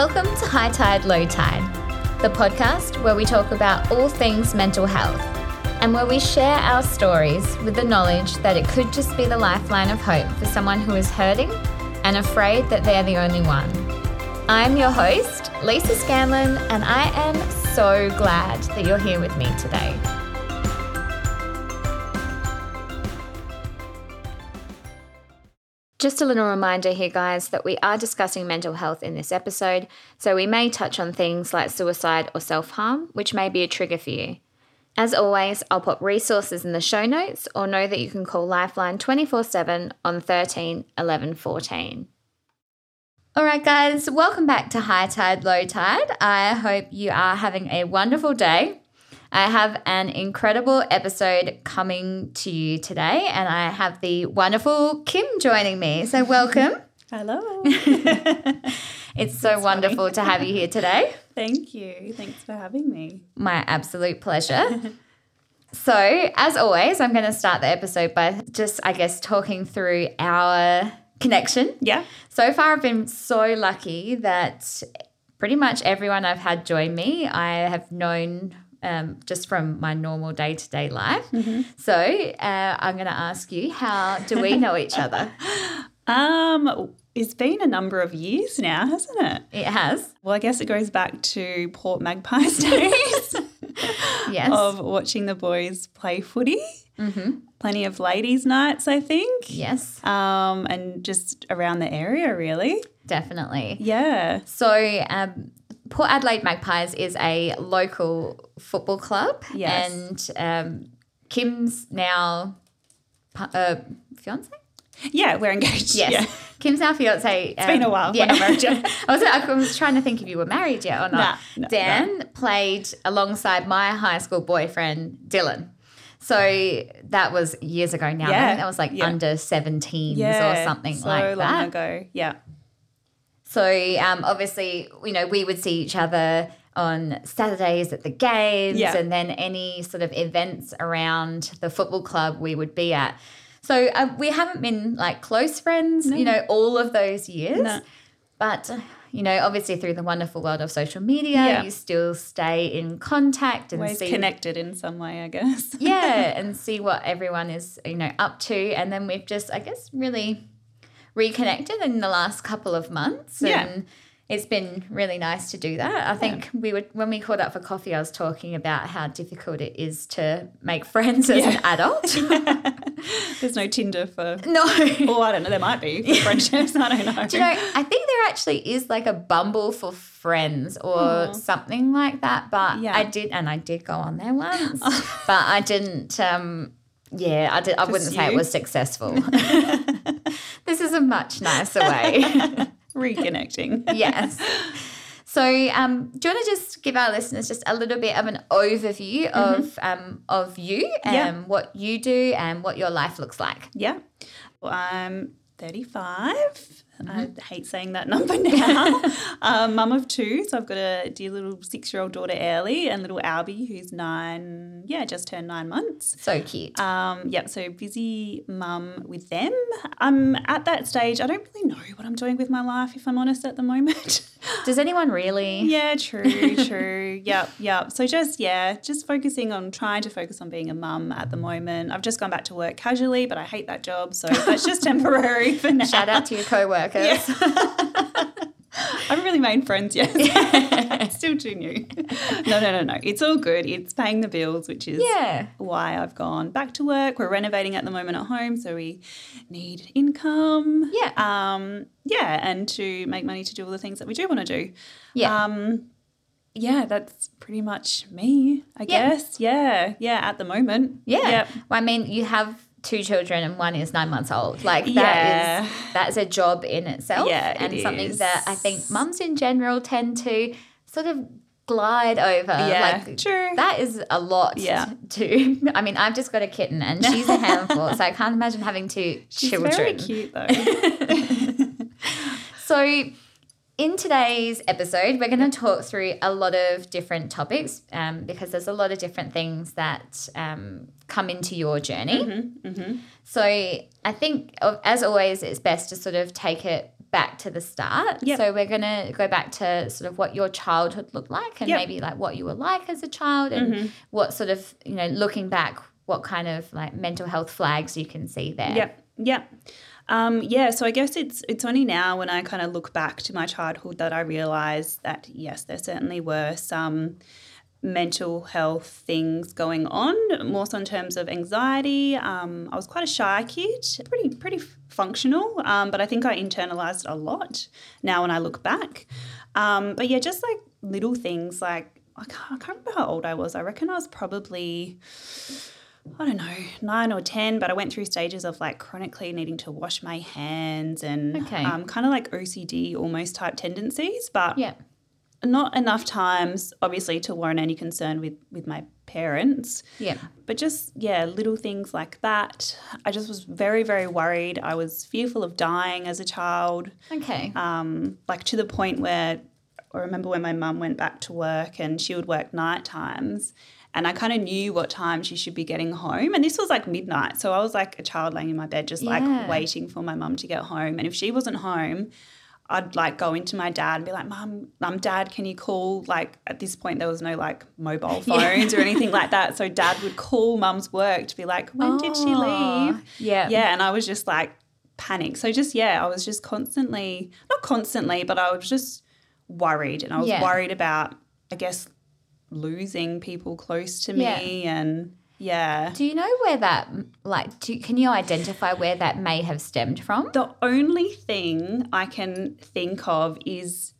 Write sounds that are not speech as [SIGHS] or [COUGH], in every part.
Welcome to High Tide, Low Tide, the podcast where we talk about all things mental health and where we share our stories with the knowledge that it could just be the lifeline of hope for someone who is hurting and afraid that they're the only one. I'm your host, Lisa Scanlon, and I am so glad that you're here with me today. Just a little reminder here, guys, that we are discussing mental health in this episode, so we may touch on things like suicide or self harm, which may be a trigger for you. As always, I'll put resources in the show notes or know that you can call Lifeline 24 7 on 13 11 14. All right, guys, welcome back to High Tide, Low Tide. I hope you are having a wonderful day. I have an incredible episode coming to you today, and I have the wonderful Kim joining me. So, welcome. [LAUGHS] Hello. [LAUGHS] it's so That's wonderful funny. to have you here today. [LAUGHS] Thank you. Thanks for having me. My absolute pleasure. so, as always, I'm going to start the episode by just, I guess, talking through our connection. Yeah. So far, I've been so lucky that pretty much everyone I've had join me, I have known um, just from my normal day to day life. Mm-hmm. So uh, I'm going to ask you, how do we know each [LAUGHS] other? Um, it's been a number of years now, hasn't it? It has. Well, I guess it goes back to Port Magpies [LAUGHS] days. yes. Of watching the boys play footy. Mm-hmm. Plenty of ladies' nights, I think. Yes. Um, and just around the area, really. Definitely. Yeah. So, um, Port Adelaide Magpies is a local football club. Yes. And um, Kim's now uh, fiance? Yeah, we're engaged. Yes. Yeah. Kim's our fiance. It's um, been a um, while. Yeah. [LAUGHS] I, was, I was trying to think if you were married yet or not. Nah, Dan nah. played alongside my high school boyfriend, Dylan. So that was years ago now. Yeah. I think that was like yeah. under 17s yeah, or something so like long ago. Yeah. So um, obviously, you know, we would see each other on Saturdays at the games yeah. and then any sort of events around the football club we would be at. So uh, we haven't been like close friends, no. you know, all of those years. No. But, you know, obviously through the wonderful world of social media, yeah. you still stay in contact and Always see connected in some way, I guess. yeah, [LAUGHS] and see what everyone is, you know, up to. And then we've just, I guess, really reconnected in the last couple of months. Yeah. And it's been really nice to do that. I think yeah. we would when we caught up for coffee, I was talking about how difficult it is to make friends as yeah. an adult. yeah. [LAUGHS] There's no Tinder for [LAUGHS] no. Oh, I don't know. There might be for friendships. [LAUGHS] I don't know. Do you know? I think there actually is like a Bumble for friends or something like that. But yeah. I did, and I did go on there once, but I didn't. um yeah, I, did, I wouldn't say it was successful. This is a much nicer way. [LAUGHS] Reconnecting. yes. So, um, do you want to just give our listeners just a little bit of an overview mm-hmm. of um, of you and yeah. what you do and what your life looks like? Yeah. Well, I'm 35. Mm-hmm. I hate saying that [LAUGHS] number now. [LAUGHS] um, mum of two, so I've got a dear little six-year-old daughter Ellie and little Albie who's nine. Yeah, just turned nine months. So cute. Um, yeah, so busy mum with them. I'm at that stage. I don't really know what I'm doing with my life, if I'm honest, at the moment. [LAUGHS] Does anyone really? yeah, true, true. yep, yep. So just yeah, just focusing on trying to focus on being a mum at the moment. I've just gone back to work casually, but I hate that job, so that's just temporary for now. Shout out to your co-worker workers. Yeah. [LAUGHS] I haven't really made friends yet. Yeah. [LAUGHS] Still too new. No, no, no, no. It's all good. It's paying the bills, which is yeah. why I've gone back to work. We're renovating at the moment at home, so we need income. Yeah. Um, yeah, and to make money to do all the things that we do want to do. Yeah. Um, yeah, that's pretty much me, I yeah. guess. Yeah. Yeah, at the moment. Yeah. Yep. Well, I mean, you have two children and one is nine months old. Like that yeah. is that's a job in itself. Yeah, and it something is. that I think mums in general tend to sort of glide over. Yeah, like, true. That is a lot. Yeah. [LAUGHS] To I mean, I've just got a kitten and she's a handful, so I can't imagine having two [LAUGHS] she's children. Very cute though. [LAUGHS] so in today's episode, we're going to talk through a lot of different topics um, because there's a lot of different things that um, come into your journey. Mm-hmm, mm-hmm. So I think, as always, it's best to sort of take it back to the start. Yep. So we're going to go back to sort of what your childhood looked like and Yep. maybe like what you were like as a child and Mm-hmm. what sort of, you know, looking back, what kind of like mental health flags you can see there. Yep. Yep. Um, yeah, so I guess it's it's only now when I kind of look back to my childhood that I realise that yes, there certainly were some mental health things going on, more so in terms of anxiety. Um, I was quite a shy kid, pretty pretty functional, um, but I think I internalized a lot now when I look back. Um, but yeah, just like little things like I can't, I can't remember how old I was. I reckon I was probably I don't know, nine or 10, but I went through stages of like chronically needing to wash my hands and Okay. um, kind of like OCD almost type tendencies, but Yeah. not enough times, obviously, to warrant any concern with, with my parents. Yeah. But just, yeah, little things like that. I just was very, very worried. I was fearful of dying as a child, Okay. um, like to the point where I remember when my mum went back to work and she would work night times. And I kind of knew what time she should be getting home. And this was like midnight. So I was like a child laying in my bed, just Yeah. like waiting for my mum to get home. And if she wasn't home, I'd like go into my dad and be like, Mum, Mum, Dad, can you call? Like at this point, there was no like mobile [LAUGHS] phones or anything like that. So Dad would call Mum's work to be like, When did she leave? Yeah. Yeah. And I was just like panic. So just, yeah, I was just constantly, not constantly, but I was just worried. And I was Yeah. worried about, I guess, losing people close to me. Yeah. And yeah. Do you know where that, like, do, can you identify where that may have stemmed from? The only thing I can think of is,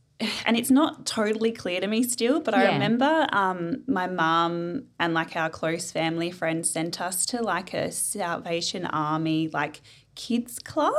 and it's not totally clear to me still, but I remember um, my mum and like our close family friends sent us to like a Salvation Army like kids club,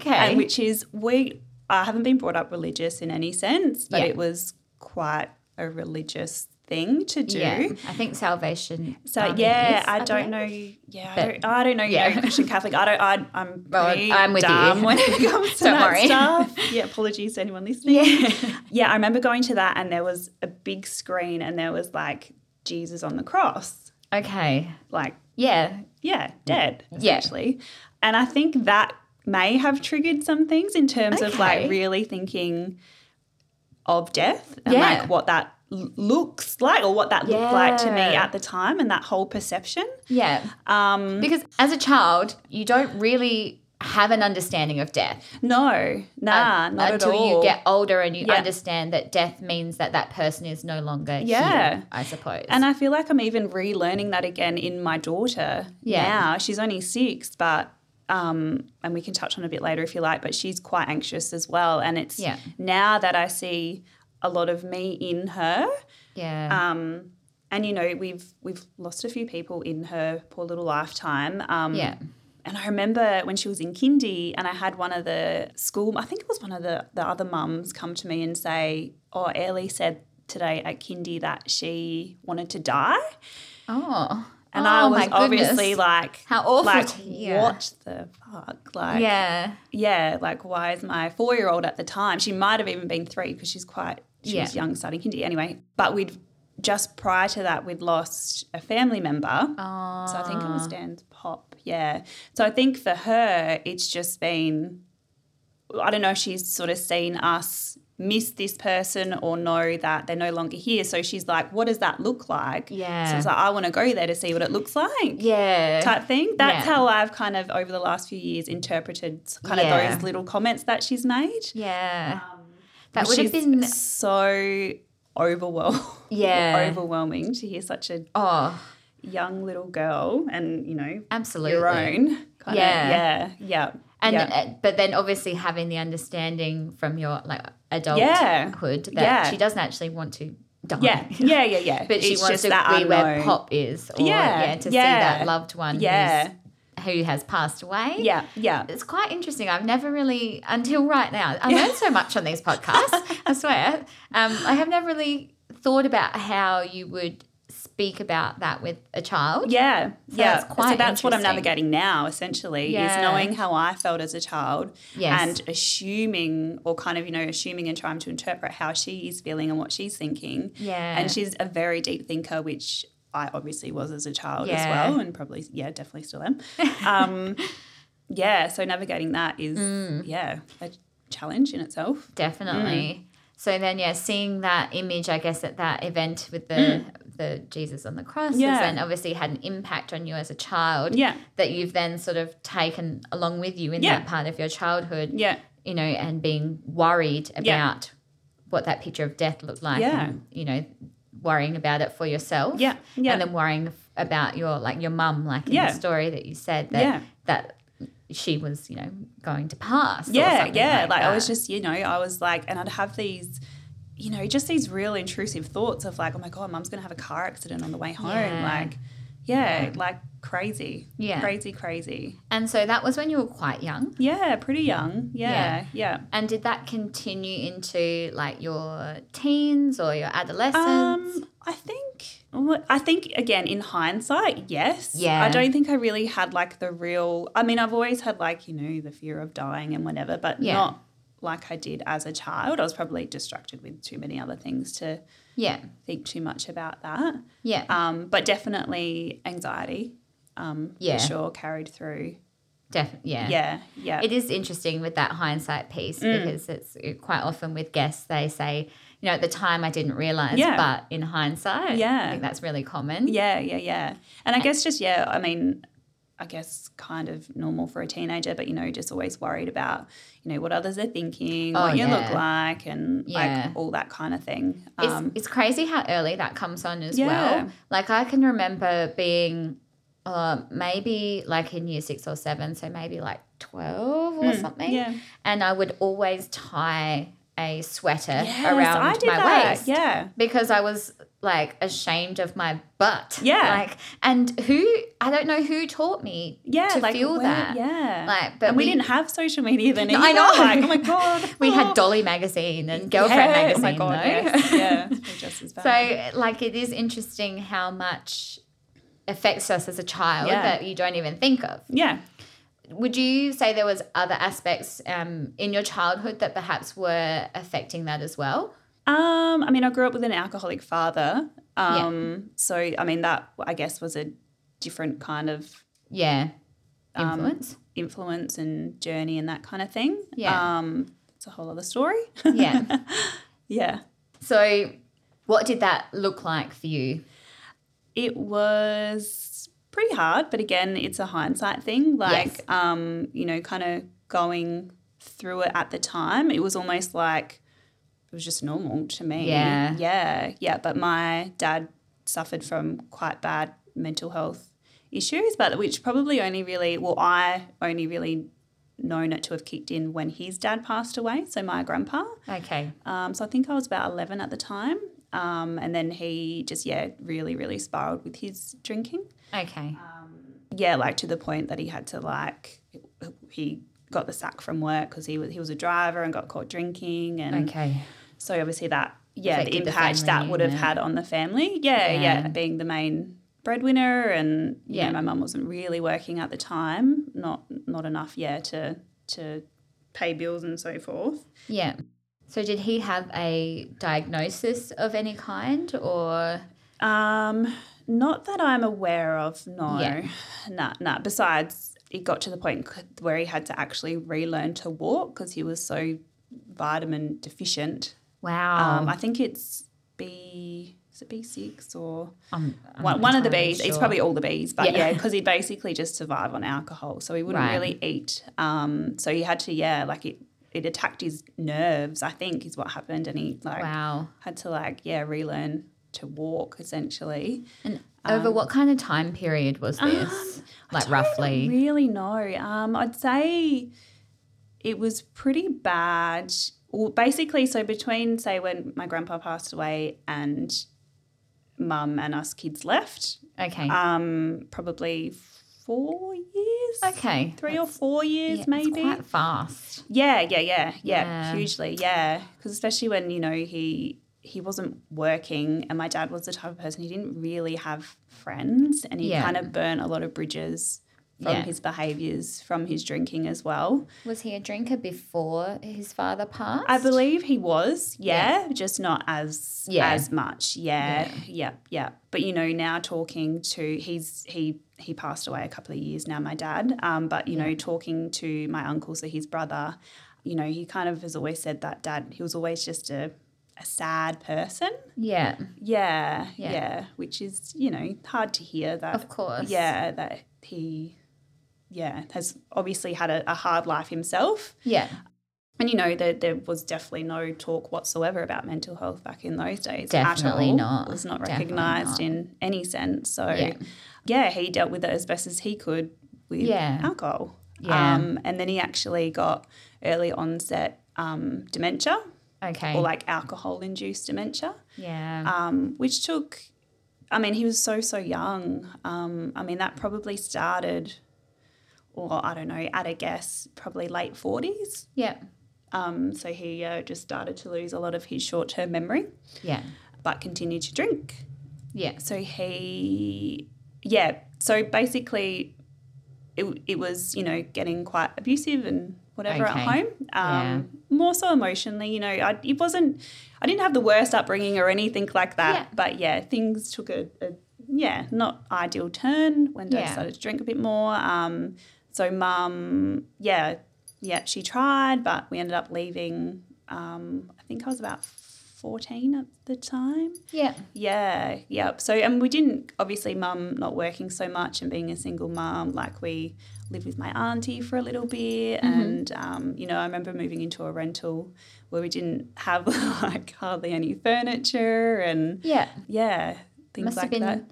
Okay. and which is we. I haven't been brought up religious in any sense, but Yeah. it was quite a religious thing to do. Yeah. I think Salvation. So yeah, is, I don't know. Yeah, I don't, I don't know. You yeah. know, Christian Catholic. I don't. I, I'm [LAUGHS] Well, I'm with you. dumb when it [LAUGHS] comes to Don't that worry. stuff. Yeah, apologies to anyone listening. Yeah. [LAUGHS] yeah, I remember going to that, and there was a big screen, and there was like Jesus on the cross, Okay. like Yeah. yeah, dead Yeah. essentially. And I think that may have triggered some things in terms of like really thinking of death and Yeah. like what that looks like or what that looked like to me at the time and that whole perception. Yeah. Um, Because as a child, you don't really have an understanding of death no, nah, not until at all. you get older and you Yeah. understand that death means that that person is no longer Yeah. here, I suppose. And I feel like I'm even relearning that again in my daughter Yeah. now. She's only six, but um, and we can touch on a bit later if you like, but she's quite anxious as well. And it's Yeah. now that I see a lot of me in her. yeah. Um, and you know, we've we've lost a few people in her poor little lifetime. Um, yeah. And I remember when she was in kindy and I had one of the school, I think it was one of the, the other mums come to me and say, oh, Ellie said today at kindy that she wanted to die. Oh. And Oh, I was obviously like, How awful like, hear. what the fuck? Like, yeah. yeah, like, why is my four year old at the time? She might have even been three because she's quite, she was young starting kindy anyway. But we'd just prior to that, we'd lost a family member. Oh. So I think it was ah. Dan's pop. Yeah. So I think for her, it's just been, I don't know if she's sort of seen us miss this person or know that they're no longer here. So she's like, what does that look like? Yeah. So it's like, I want to go there to see what it looks like. Yeah. Type thing. That's Yeah. how I've kind of over the last few years interpreted kind Yeah. of those little comments that she's made. yeah. Um, that would have been. so overwhelmed. [LAUGHS] Yeah. overwhelming to hear such a Oh, young little girl and you know absolutely. your own. Yeah. yeah, yeah, And yeah. uh, but then obviously having the understanding from your like adulthood Yeah. that Yeah. she doesn't actually want to die. yeah, [LAUGHS] yeah, yeah, yeah. But she wants just to be where. Pop is, or Yeah, yeah, to see that loved one, Yeah. Who has passed away. Yeah, yeah. It's quite interesting. I've never really, until right now, I learned so much on these podcasts. [LAUGHS] I swear, um, I have never really thought about how you would speak about that with a child. Yeah, yeah. that's quite so that's what I'm navigating now, essentially, Yeah. is knowing how I felt as a child Yes. and assuming, or kind of, you know, assuming and trying to interpret how she is feeling and what she's thinking. Yeah. And she's a very deep thinker, which I obviously was as a child as well, and probably, yeah, definitely still am. [LAUGHS] Um, yeah, so navigating that is, Mm. yeah, a challenge in itself. Definitely. Mm. So then, yeah, seeing that image, I guess, at that event with the the Jesus on the cross, has Mm. Yeah. then obviously had an impact on you as a child. Yeah. That you've then sort of taken along with you in Yeah. that part of your childhood. Yeah. You know, and being worried about Yeah. what that picture of death looked like. Yeah. And, you know, worrying about it for yourself. Yeah. Yeah. And then worrying about your like your mum, like in Yeah. the story that you said that Yeah. that she was, you know, going to pass. yeah, yeah. Like, Like, I was just, you know, I was like, and I'd have these, you know, just these real intrusive thoughts of like, oh my god, mum's gonna have a car accident on the way home. Yeah. Like, yeah, like crazy. Yeah. crazy, crazy. And so that was when you were quite young. Yeah, pretty young. Yeah, yeah. And did that continue into like your teens or your adolescence? Um, I think. I think again in hindsight, yes. Yeah. I don't think I really had like the real. I mean, I've always had like you know the fear of dying and whatever, but Yeah. not like I did as a child. I was probably distracted with too many other things to yeah. think too much about that. Yeah. Um, but definitely anxiety. Um, Yeah. for sure carried through. Definitely. Yeah. Yeah, yeah, It is interesting with that hindsight piece Mm. because it's it- quite often with guests, they say, you know, at the time I didn't realize, Yeah. but in hindsight, Yeah. I think that's really common. yeah, yeah, yeah. And I guess just yeah, I mean, I guess kind of normal for a teenager, but you know, just always worried about you know what others are thinking, Oh, what you look like, and Yeah. like all that kind of thing. It's, Um, it's crazy how early that comes on as Yeah. well. Like I can remember being uh, maybe like in year six or seven, so maybe like 12 or something. Hmm. yeah. And I would always tie a sweater Yes, around my that. waist. Yeah, Because I was like ashamed of my butt. Yeah. Like, and who, I don't know who taught me yeah, to like feel where- that. Yeah, Like, but and we, didn't have social media then. I know. Like, oh my god, [LAUGHS] We had [LAUGHS] Dolly magazine and Girlfriend Yeah, magazine. Oh my god, yes, [LAUGHS] yeah, just as bad. So, like, it is interesting how much affects us as a child Yeah. that you don't even think of. yeah. Would you say there was other aspects um, in your childhood that perhaps were affecting that as well? Um, I mean, I grew up with an alcoholic father. Um, so I mean that I guess was a different kind of Yeah, Um, influence. influence and journey and that kind of thing. Yeah. Um, it's a whole other story. yeah. [LAUGHS] yeah. So, what did that look like for you? It was pretty hard, but again, it's a hindsight thing. Like, Yes. um, you know, kind of going through it at the time, it was almost like was just normal to me. Yeah. Yeah. Yeah. But my dad suffered from quite bad mental health issues, but which probably only really, well, I only really known it to have kicked in when his dad passed away. So my grandpa. Okay. Um, so I think I was about 11 at the time. Um, and then he just, yeah, really, really spiraled with his drinking. Okay. Um, yeah, like to the point that he had to, like, he got the sack from work because he was, he was a driver and got caught drinking. And Okay. So obviously that, yeah, the the impact family that would have had on the family. Yeah, yeah, Yeah. being the main breadwinner and Yeah. know, my mum wasn't really working at the time, not not enough, yeah, to to pay bills and so forth. Yeah. So, did he have a diagnosis of any kind or? Um, not that I'm aware of. No, Yeah. nah, nah. Besides, it got to the point where he had to actually relearn to walk because he was so vitamin deficient. Wow. Um, I think it's B. Is it B six or I'm- I'm one, one of the entirely B's? It's probably all the B's, but Yeah. yeah, because he'd basically just survive on alcohol, so he wouldn't Right. really eat. Um, so he had to, yeah, like it. It attacked his nerves. I think is what happened, and he like Wow. had to like yeah relearn to walk essentially. And over what kind of time period was this? like Don't roughly. really know. Um, I'd say it was pretty bad. Well, basically, so between say when my grandpa passed away and mum and us kids left, Okay. um, probably four years, okay. three or four years Yeah, maybe. quite fast. Yeah, yeah, yeah, yeah, Yeah. hugely, yeah. Because especially when you know he he wasn't working, and my dad was the type of person he didn't really have friends, and he Yeah. kind of burnt a lot of bridges from Yeah. his behaviours, from his drinking as well. Was he a drinker before his father passed? I believe he was, yeah, just not as Yeah. as much, yeah, yeah, yeah. But you know, now talking to he's he he passed away a couple of years now, my dad. Um, but you know, talking to my uncle, so his brother. you know, he kind of has always said that dad, he was always just a, a sad person. Yeah. Yeah, Yeah. yeah, which is, you know, hard to hear that. Of course. Yeah, that he, yeah, has obviously had a, a hard life himself. Yeah. And, you know, there, there was definitely no talk whatsoever about mental health back in those days. Definitely not. It was not recognised in any sense. So, Yeah. yeah. he dealt with it as best as he could with Yeah. alcohol. Yeah. Um, and then he actually got early onset um, dementia Okay. or like alcohol induced dementia yeah. um, which took, I mean, he was so, so young. Um, I mean, that probably started, or I don't know, at a guess, probably late 40s. yeah. Um, so he uh, just started to lose a lot of his short term memory, Yeah. but continued to drink. Yeah. So he, yeah, so basically it, it was, you know, getting quite abusive and whatever Okay. at home. Um, More so emotionally, you know, I, it wasn't, I didn't have the worst upbringing or anything like that. Yeah. But yeah, things took a, a yeah, not ideal turn when dad Yeah. started to drink a bit more. Um, so mum, yeah, yeah, she tried, but we ended up leaving. Um, I think I was about 14 at the time. Yeah. Yeah, yep. So, and we didn't, obviously, mum not working so much and being a single mum, like we lived with my auntie for a little bit. Mm-hmm. And, um, you know, I remember moving into a rental where we didn't have [LAUGHS] like hardly any furniture and, Yeah. yeah, things Must like have been that.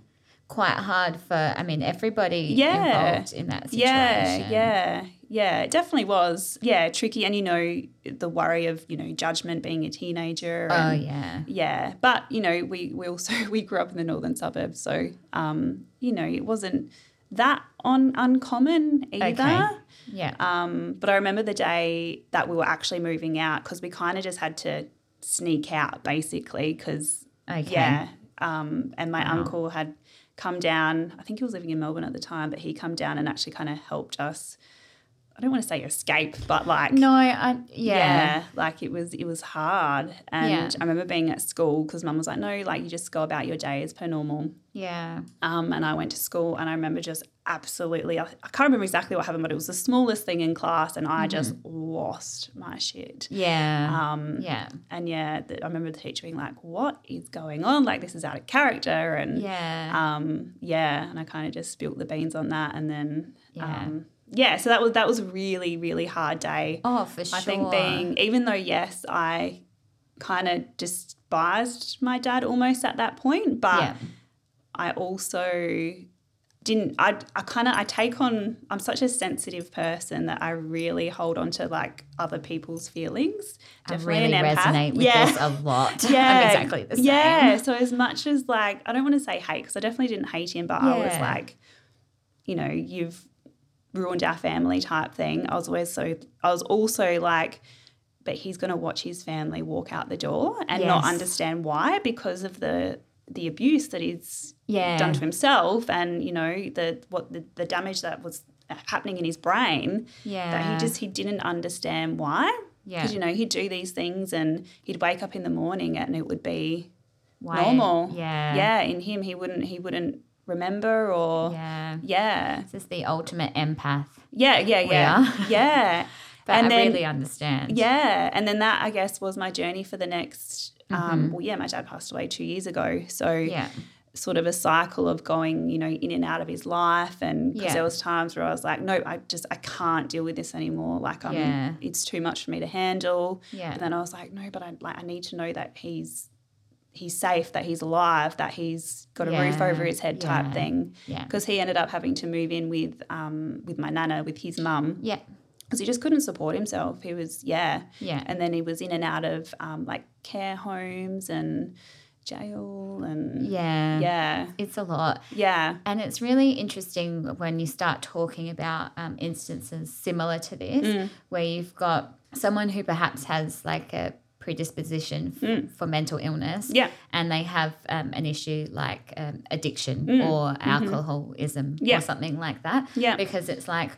Quite hard for, I mean, everybody Yeah. involved in that situation. Yeah, yeah, yeah. It definitely was. Yeah, tricky. And, you know, the worry of, you know, judgment being a teenager. Oh, yeah. Yeah, but you know, we we also [LAUGHS] we grew up in the northern suburbs, so um, you know, it wasn't that on uncommon either. Okay. Yeah. Um, but I remember the day that we were actually moving out because we kind of just had to sneak out basically because Okay. yeah, um, and my Wow. uncle had come down. I think he was living in Melbourne at the time, but he come down and actually kind of helped us. I don't want to say escape, but like No, I, yeah. like it was it was hard and Yeah. i remember being at school because mum was like no like you just go about your day as per normal Yeah. um, and i went to school and i remember just absolutely I, I can't remember exactly what happened but it was the smallest thing in class and i just lost my shit Yeah. um, yeah. and yeah the, i remember the teacher being like what is going on like this is out of character and Yeah. um, yeah, and I kind of just spilt the beans on that, and then Yeah. um, yeah, so that was that was a really really hard day. oh, for sure. I think being even though yes, I kind of despised my dad almost at that point, but Yeah. I also didn't I I kind of I take on I'm such a sensitive person that I really hold on to like other people's feelings. I really an empath. resonate with yeah. this a lot. [LAUGHS] Yeah, I'm exactly the same. Yeah, so as much as like I don't want to say hate because I definitely didn't hate him, but I was like, you know, you've ruined our family type thing. I was always so I was also like, but he's going to watch his family walk out the door and not understand why because of the the abuse that he's Yeah. done to himself and you know the what the, the damage that was happening in his brain Yeah. that he just he didn't understand why Yeah. because you know he'd do these things and he'd wake up in the morning and it would be Why- normal Yeah. yeah in him he wouldn't he wouldn't remember or yeah Yeah. This is the ultimate empath. yeah yeah yeah, [LAUGHS] yeah. [LAUGHS] But and I then really understand. yeah and then that i guess was my journey for the next um Mm-hmm. well yeah my dad passed away two years ago so Yeah. sort of a cycle of going, you know, in and out of his life. And because Yeah. there was times where I was like, no, I just I can't deal with this anymore. Like, I'm, Yeah. it's too much for me to handle. Yeah. And then I was like, no, but I like I need to know that he's he's safe, that he's alive, that he's got a roof over his head type Yeah. thing. Yeah. Because he ended up having to move in with um with my nana with his mum Yeah. because he just couldn't support himself. He was yeah, Yeah. and then he was in and out of um, like care homes and jail and Yeah. yeah, It's a lot. yeah. And it's really interesting when you start talking about um, instances similar to this, Mm. where you've got someone who perhaps has like a predisposition f- for mental illness. Mm. Yeah. And they have um, an issue like um, addiction Mm. or alcoholism Mm-hmm. Yeah. or something like that. Yeah. Because it's like,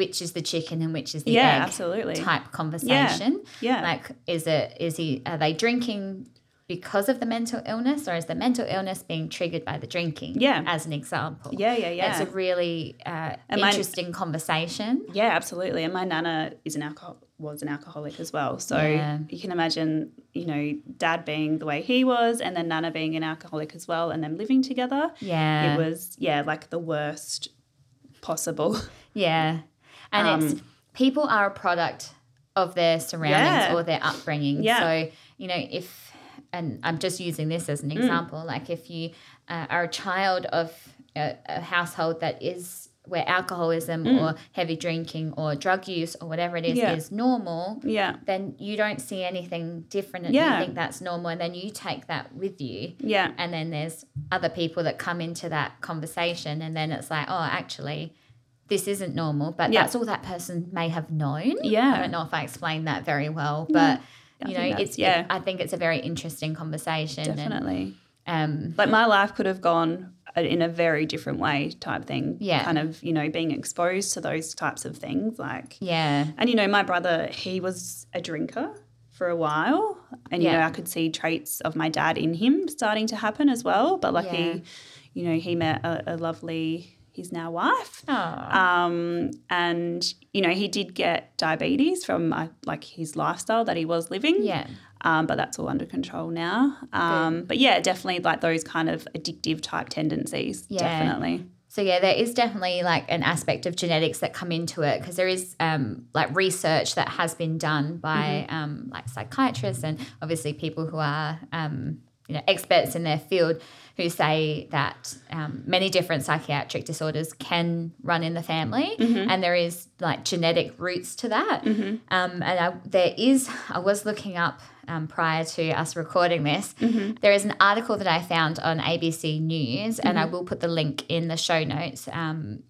which is the chicken and which is the Yeah, egg absolutely. type conversation. Yeah. Like, is it, is he, are they drinking because of the mental illness, or is the mental illness being triggered by the drinking? Yeah. as an example. Yeah, yeah, yeah. It's a really uh, my- interesting conversation. Yeah, absolutely. And my nana is an alcohol was an alcoholic as well. So Yeah. you can imagine, you know, dad being the way he was and then nana being an alcoholic as well and them living together. Yeah, It was yeah, like the worst possible. [LAUGHS] yeah, and Um, it's people are a product of their surroundings Yeah. or their upbringing. Yeah. So you know if, and I'm just using this as an Mm. example, like if you uh, are a child of a, a household that is where alcoholism or heavy drinking or drug use or whatever it is Mm. Yeah. is normal, Yeah. then you don't see anything different and Yeah. you think that's normal and then you take that with you Yeah. and then there's other people that come into that conversation and then it's like oh actually this isn't normal but Yeah. that's all that person may have known Yeah. i don't know if i explained that very well but I you know it's yeah. it- i think it's a very interesting conversation Definitely. Um like my life could have gone in a very different way type thing Yeah. kind of you know being exposed to those types of things like yeah and you know my brother he was a drinker for a while and you Yeah. know i could see traits of my dad in him starting to happen as well but like Yeah. you know he met a, a lovely his now wife oh, um, and you know he did get diabetes from uh, like his lifestyle that he was living yeah um, but that's all under control now. Um, but yeah, definitely like those kind of addictive type tendencies. Yeah. Definitely. So yeah, there is definitely like an aspect of genetics that come into it because there is um, like research that has been done by um, like psychiatrists and obviously people who are um, you know experts in their field who say that um, many different psychiatric disorders can run in the family and there is like genetic roots to that. Um, and I, there is, I was looking up um, prior to us recording this, there is an article that I found on ABC News, and I will put the link in the show notes. Um,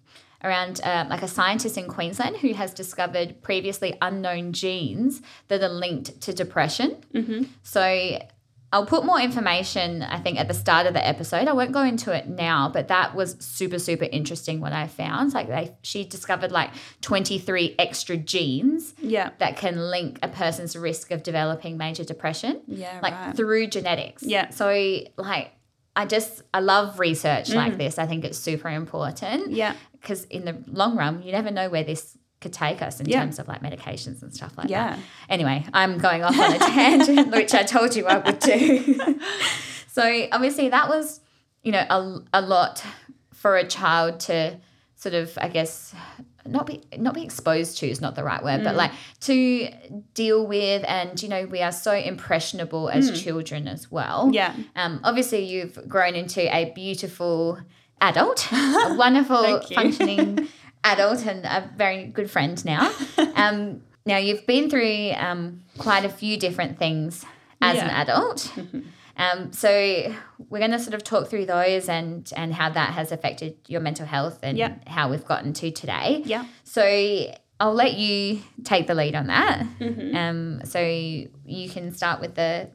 around uh, like a scientist in Queensland who has discovered previously unknown genes that are linked to depression. So I'll put more information, I think, at the start of the episode. I won't go into it now, but that was super, super interesting what I found. Like they she discovered like 23 extra genes Yeah. that can link a person's risk of developing major depression. Yeah. Like right. through genetics. Yeah. So like I just I love research like mm. this. I think it's super important yeah. because in the long run, you never know where this could take us in Yeah. terms of like medications and stuff like Yeah. that. Anyway, I'm going off on a tangent, which I told you I would do. [LAUGHS] so obviously that was, you know, a, a lot for a child to sort of, I guess, not be not be exposed to is not the right word, but like to deal with, and you know, we are so impressionable as children as well. Yeah. Um, obviously, you've grown into a beautiful adult, a [LAUGHS] wonderful, functioning adult, and a very good friend now. [LAUGHS] Um, now, you've been through um, quite a few different things as an adult. [LAUGHS] Um, so we're going to sort of talk through those and and how that has affected your mental health and Yeah. how we've gotten to today. Yeah. So I'll let you take the lead on that. Mm-hmm. Um, so you can start with the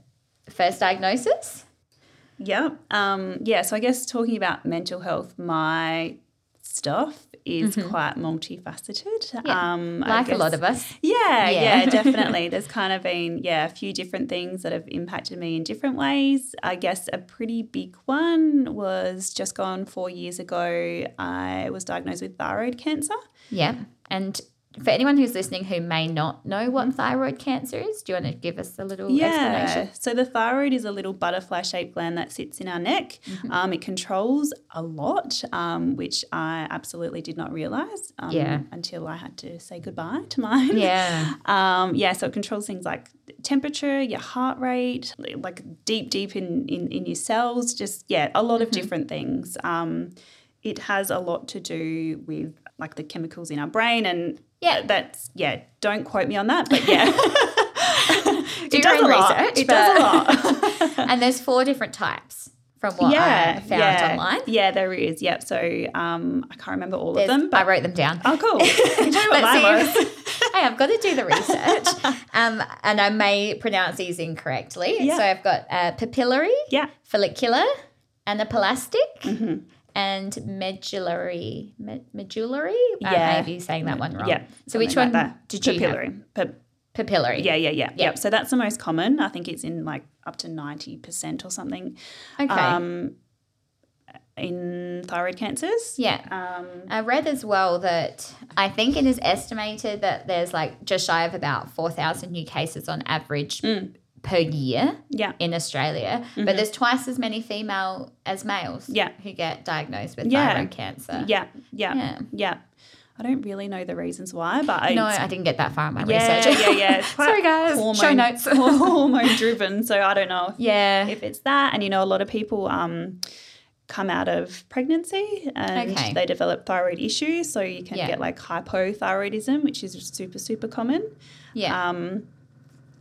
first diagnosis. Yeah. Um, yeah. So I guess talking about mental health, my stuff is quite multifaceted. Mm-hmm. Yeah. Um, Like a lot of us. Yeah, Yeah. yeah, [LAUGHS] definitely. There's kind of been, yeah, a few different things that have impacted me in different ways. I guess a pretty big one was just gone four years ago. I was diagnosed with thyroid cancer. Yeah. And for anyone who's listening who may not know what thyroid cancer is, do you want to give us a little Yeah. explanation? So the thyroid is a little butterfly shaped gland that sits in our neck. Mm-hmm. Um, it controls a lot, um, which I absolutely did not realize um, Yeah. until I had to say goodbye to mine. Yeah. [LAUGHS] Um, yeah, so it controls things like temperature, your heart rate, like deep, deep in, in, in your cells, just, yeah, a lot of Mm-hmm. different things. It has a lot to do with like the chemicals in our brain and Yeah. that's, yeah, don't quote me on that, but yeah. [LAUGHS] [LAUGHS] Do it does own a lot. research, It does a lot. [LAUGHS] and there's four different types from what yeah, I found yeah. online. Yeah, there is. Yep. So um, I can't remember all There's- of them, but I wrote them down. oh, cool. I can tell you what mine was. hey, I've got to do the research. Um, and I may pronounce these incorrectly. Yeah. So I've got uh, papillary, Yeah. follicular, anaplastic, Mm-hmm. And medullary. Me- medullary? Yeah. I may be saying that one wrong. Yeah. So which one like did you? Papillary. Pa- Papillary. Yeah, yeah, yeah, yeah. So that's the most common. I think it's in like up to ninety percent or something. Okay. Um, in thyroid cancers. yeah. Um, I read as well that I think it is estimated that there's like just shy of about 4,000 new cases on average Mm. Per year yeah. in Australia, but there's twice as many female as males Mm-hmm. Yeah. who get diagnosed with Yeah. thyroid cancer. Yeah, yeah, Yeah. yeah, I don't really know the reasons why, but I No, I didn't get that far in my yeah, research. yeah, yeah. [LAUGHS] Quite Sorry, guys. Show notes. [LAUGHS] hormone driven. So I don't know if, yeah. if it's that. And you know, a lot of people um come out of pregnancy and Okay. they develop thyroid issues. So you can Yeah. get like hypothyroidism, which is super super common. yeah. Um,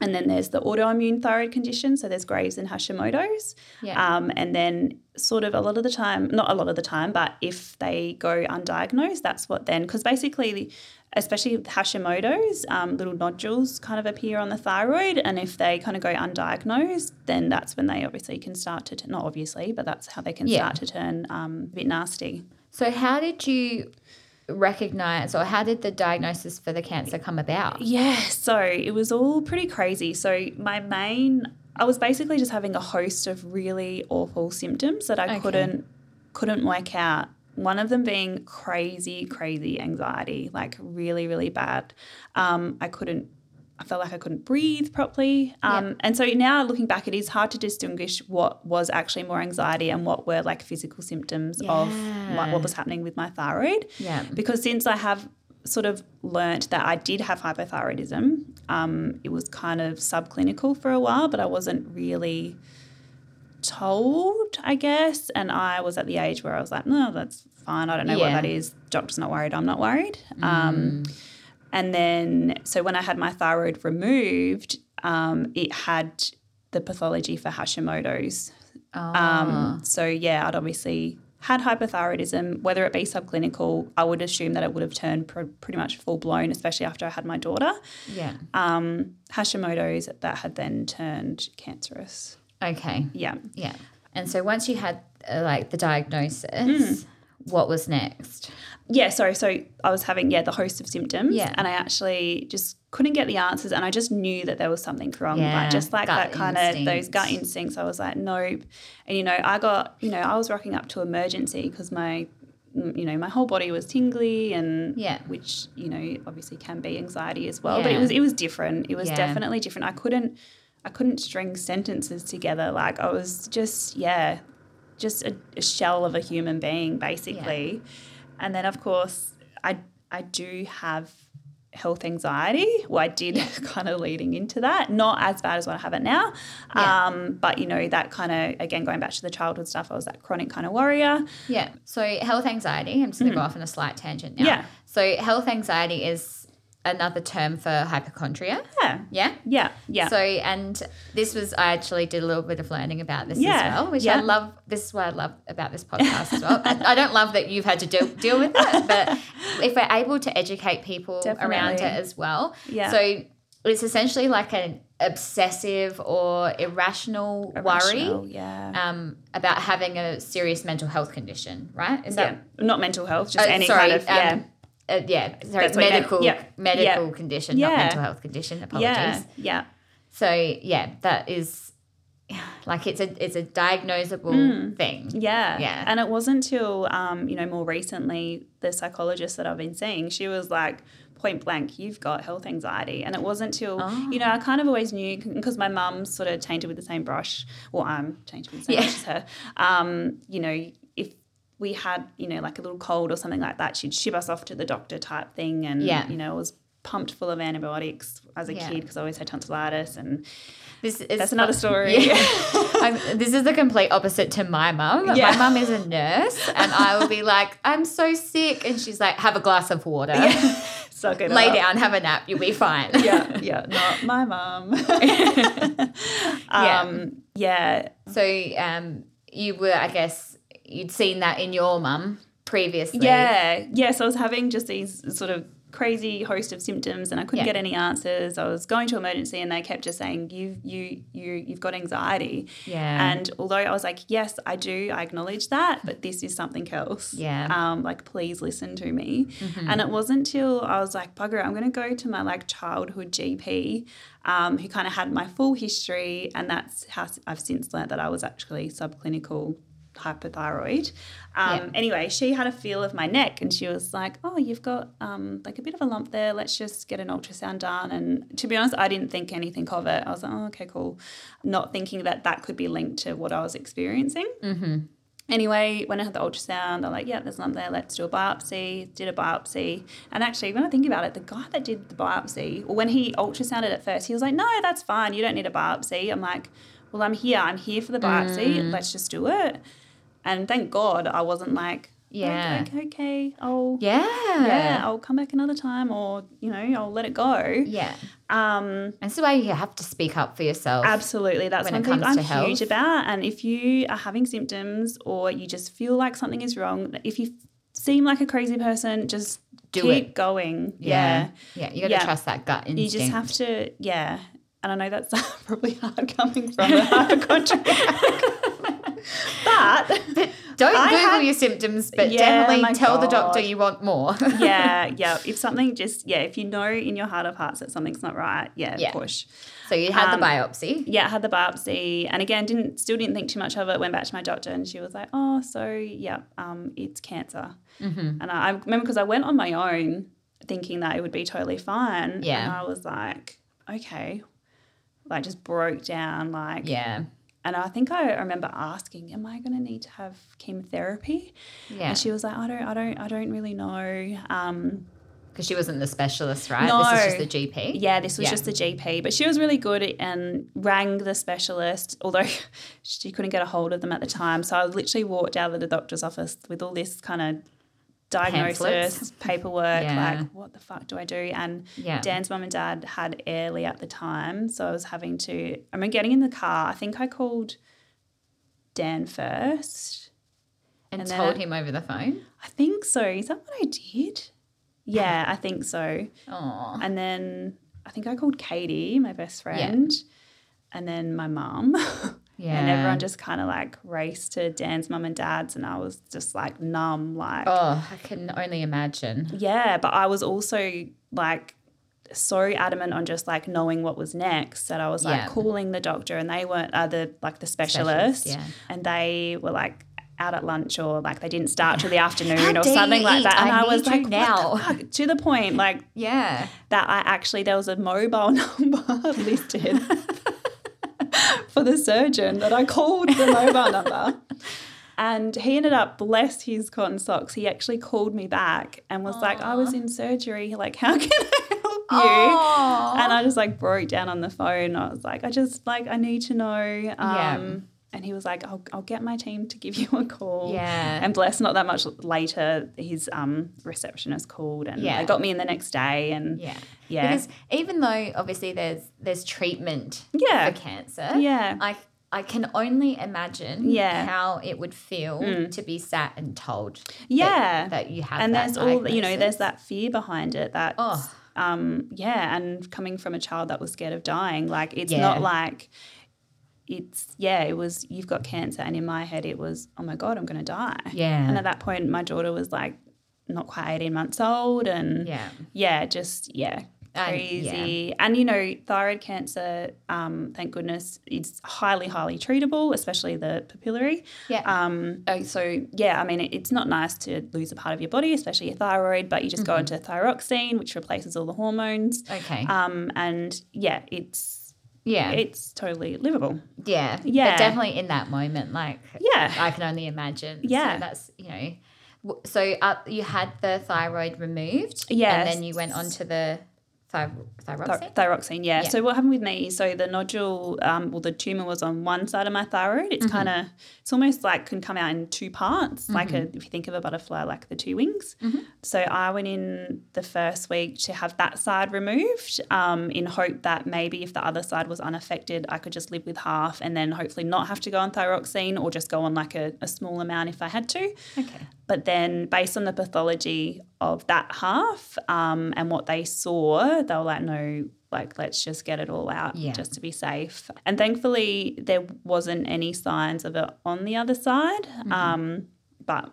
and then there's the autoimmune thyroid condition. So there's Graves and Hashimoto's. yeah. Um, and then, sort of, a lot of the time, not a lot of the time, but if they go undiagnosed, that's what then, because basically, especially Hashimoto's, um, little nodules kind of appear on the thyroid. And if they kind of go undiagnosed, then that's when they obviously can start to, t- not obviously, but that's how they can Yeah. start to turn um, a bit nasty. so, how did you recognize or how did the diagnosis for the cancer come about? Yeah, so it was all pretty crazy. So my main I was basically just having a host of really awful symptoms that I Okay. couldn't couldn't work out. One of them being crazy, crazy anxiety, like really, really bad. Um, I couldn't. I felt like I couldn't breathe properly. Um, And so now looking back, it is hard to distinguish what was actually more anxiety and what were like physical symptoms of Yeah. what, what was happening with my thyroid Yeah. because since I have sort of learnt that I did have hypothyroidism, um, it was kind of subclinical for a while, but I wasn't really told, I guess. And I was at the age where I was like, no, that's fine. I don't know what that is. Doctor's not worried. I'm not worried. Um, and then, so when I had my thyroid removed, um, it had the pathology for Hashimoto's. Oh. Um, so yeah, I'd obviously had hypothyroidism, whether it be subclinical, I would assume that it would have turned pr- pretty much full blown, especially after I had my daughter. yeah. Um, Hashimoto's that had then turned cancerous. Okay. Yeah. Yeah. And so once you had uh, like the diagnosis, Mm. What was next? Yeah, sorry. So I was having, yeah, the host of symptoms. Yeah. And I actually just couldn't get the answers. And I just knew that there was something wrong. Yeah, Like just like that kind of those gut instincts. I was like, nope. And, you know, I got, you know, I was rocking up to emergency because my, you know, my whole body was tingly and Yeah. which, you know, obviously can be anxiety as well. But it was, it was different. It was Yeah. definitely different. I couldn't, I couldn't string sentences together. Like I was just, yeah, just a, a shell of a human being basically. And then of course I I do have health anxiety. Well, I did [LAUGHS] kind of leading into that. Not as bad as what I have it now. Yeah. Um, but you know, that kind of again going back to the childhood stuff, I was that chronic kind of warrior. Yeah. So health anxiety, I'm just going to go off on a slight tangent now. Yeah. So health anxiety is another term for hypochondria. Yeah. Yeah. Yeah. Yeah. So, and this was, I actually did a little bit of learning about this Yeah, as well, which I love. This is what I love about this podcast as well. I, I don't love that you've had to deal, deal with it, [LAUGHS] but if we're able to educate people around it as well. Yeah. So, it's essentially like an obsessive or irrational, Irrational, worry Yeah. um, about having a serious mental health condition, right? Is yeah. that Not mental health, just Oh, any sorry, kind of yeah. um, uh, yeah, sorry, That's medical, Yeah. medical Yeah. condition, not mental health condition. Apologies. yeah. Yeah. So yeah, that is [SIGHS] like it's a it's a diagnosable thing. Mm. Yeah. Yeah. And it wasn't until, um, you know, more recently, the psychologist that I've been seeing, she was like, point blank, you've got health anxiety. And it wasn't till, you know, I kind of always knew because my mum's sort of tainted with the same brush, or I'm tainted with the same Yeah. brush as her. Um, you know, we had, you know, like a little cold or something like that, she'd ship us off to the doctor type thing. And, Yeah. you know, it was pumped full of antibiotics as a Yeah. kid because I always had tonsillitis and This is that's another story. Yeah. [LAUGHS] I'm, this is the complete opposite to my mum. Yeah. My mum is a nurse, and I will be like, "I'm so sick," and she's like, "Have a glass of water, Suck [LAUGHS] it lay up. down, have a nap, you'll be [LAUGHS] fine." yeah, yeah, not my mum. um, yeah, So, um, you were, I guess, you'd seen that in your mum previously. yeah, yeah. So I was having just these sort of crazy host of symptoms and I couldn't Yeah. get any answers. I was going to emergency and they kept just saying, You you you you've got anxiety. Yeah. And although I was like, Yes, I do, I acknowledge that, but this is something else. Yeah. Mm-hmm. Um, like please listen to me. And it wasn't till I was like, bugger, I'm gonna go to my like childhood GP, um, who kind of had my full history, and that's how I've since learnt that I was actually subclinical hypothyroid. Um, Yeah. Anyway, she had a feel of my neck and she was like, Oh, you've got um, like a bit of a lump there. Let's just get an ultrasound done. And to be honest, I didn't think anything of it. I was like, Oh, okay, cool. Not thinking that that could be linked to what I was experiencing. mm-hmm. Anyway, when I had the ultrasound, they're like, yeah, there's a lump there, let's do a biopsy. Did a biopsy. And actually, when I think about it, the guy that did the biopsy, or when he ultrasounded at first, he was like, no, that's fine. You don't need a biopsy. I'm like, well, I'm here. I'm here for the biopsy. Mm. Let's just do it. And thank God I wasn't like, Yeah. okay, okay, I'll, Yeah. yeah, I'll come back another time or, you know, I'll let it go. Yeah. Um, And so you have to speak up for yourself. Absolutely. That's when one it thing comes I'm to huge about. And if you are having symptoms or you just feel like something is wrong, if you seem like a crazy person, just Do keep it. going. Yeah. Yeah. You got to Yeah. trust that gut instinct. You just have to, yeah. And I know that's [LAUGHS] probably hard coming from a hypochondriac. [LAUGHS] but [LAUGHS] Don't I Google had- your symptoms, but Yeah, definitely tell the doctor you want more. [LAUGHS] yeah, [LAUGHS] yeah. If something just, yeah, if you know in your heart of hearts that something's not right, yeah, Yeah. push. so you had Um, the biopsy. yeah, I had the biopsy, and again, didn't still didn't think too much of it. Went back to my doctor, and she was like, "Oh, so yeah, um, it's cancer." Mm-hmm. And I, I remember because I went on my own, thinking that it would be totally fine. Yeah. and I was like, "Okay," like just broke down, like, Yeah. And I think I remember asking, "Am I going to need to have chemotherapy?" Yeah. And she was like, "I don't, I don't, I don't really know." Um, Because she wasn't the specialist, right? No. This is just the GP. Yeah, this was Yeah. just the GP, but she was really good and rang the specialist, although [LAUGHS] she couldn't get a hold of them at the time. So I literally walked out of the doctor's office with all this kind of diagnosis, paperwork, Yeah. like what the fuck do I do? And Yeah. Dan's mum and dad had Airly at the time, so I was having to. I remember getting in the car. I think I called Dan first. and and told I- him over the phone. I think so. Is that what I did? Yeah, I think so. Oh. And then I think I called Katie, my best friend, and then my mum. [LAUGHS] Yeah. And everyone just kind of like raced to Dan's mum and dad's, and I was just like numb, like, Oh, I can only imagine. yeah. But I was also like so adamant on just like knowing what was next that I was like Yeah. calling the doctor, and they weren't uh, the like the specialist, yeah. and they were like out at lunch or like they didn't start till the afternoon or something like that. And I I, was like, now. now, to the point, like Yeah. that I actually there was a mobile [LAUGHS] number listed [LAUGHS] for the surgeon that I called the [LAUGHS] mobile number. And he ended up, bless his cotton socks, he actually called me back and was like, I was in surgery. Like, how [LAUGHS] can I help you? Aw. And I just like broke down on the phone. I was like, I just like, I need to know. Um, Yeah. And he was like, I'll, I'll get my team to give [LAUGHS] you a call. Yeah. And bless, not that much later, his um, receptionist called and Yeah. they got me in the next day. And Yeah. yeah. Because even though obviously there's there's treatment Yeah. for cancer, Yeah. I I can only imagine Yeah. Mm. how it would feel to be sat and told Yeah. that, you have and that there's all you know there's that fear behind it that Oh. um yeah and coming from a child that was scared of dying like it's Yeah. not like it's yeah it was you've got cancer and in my head it was oh my god i'm going to die Yeah. and at that point my daughter was like not quite 18 months old and yeah. yeah just yeah And- crazy and you know thyroid cancer um thank goodness it's highly highly treatable especially the papillary Yeah. um, oh, so yeah, I mean, it, it's not nice to lose a part of your body, especially your thyroid, but you just Mm-hmm. go into thyroxine, which replaces all the hormones. okay. Um, and yeah, it's yeah. it's totally livable. yeah. yeah. But definitely in that moment, like Yeah. I can only imagine. Yeah. So that's you know. So uh, you had the thyroid removed. Yes. And then you went on to the thyroxine. Thyroxine, yeah. Yeah. So what happened with me? So the nodule, um, well, the tumor was on one side of my thyroid. Mm-hmm. It's kind of, it's almost like can come out in two parts, like a, if you think of a butterfly, like the two wings. Mm-hmm. So I went in the first week to have that side removed, um, in hope that maybe if the other side was unaffected, I could just live with half, and then hopefully not have to go on thyroxine or just go on like a, a small amount if I had to. Okay. But then, based on the pathology of that half um, and what they saw, they were like, no, like let's just get it all out Yeah. just to be safe. And thankfully, there wasn't any signs of it on the other side. Um, but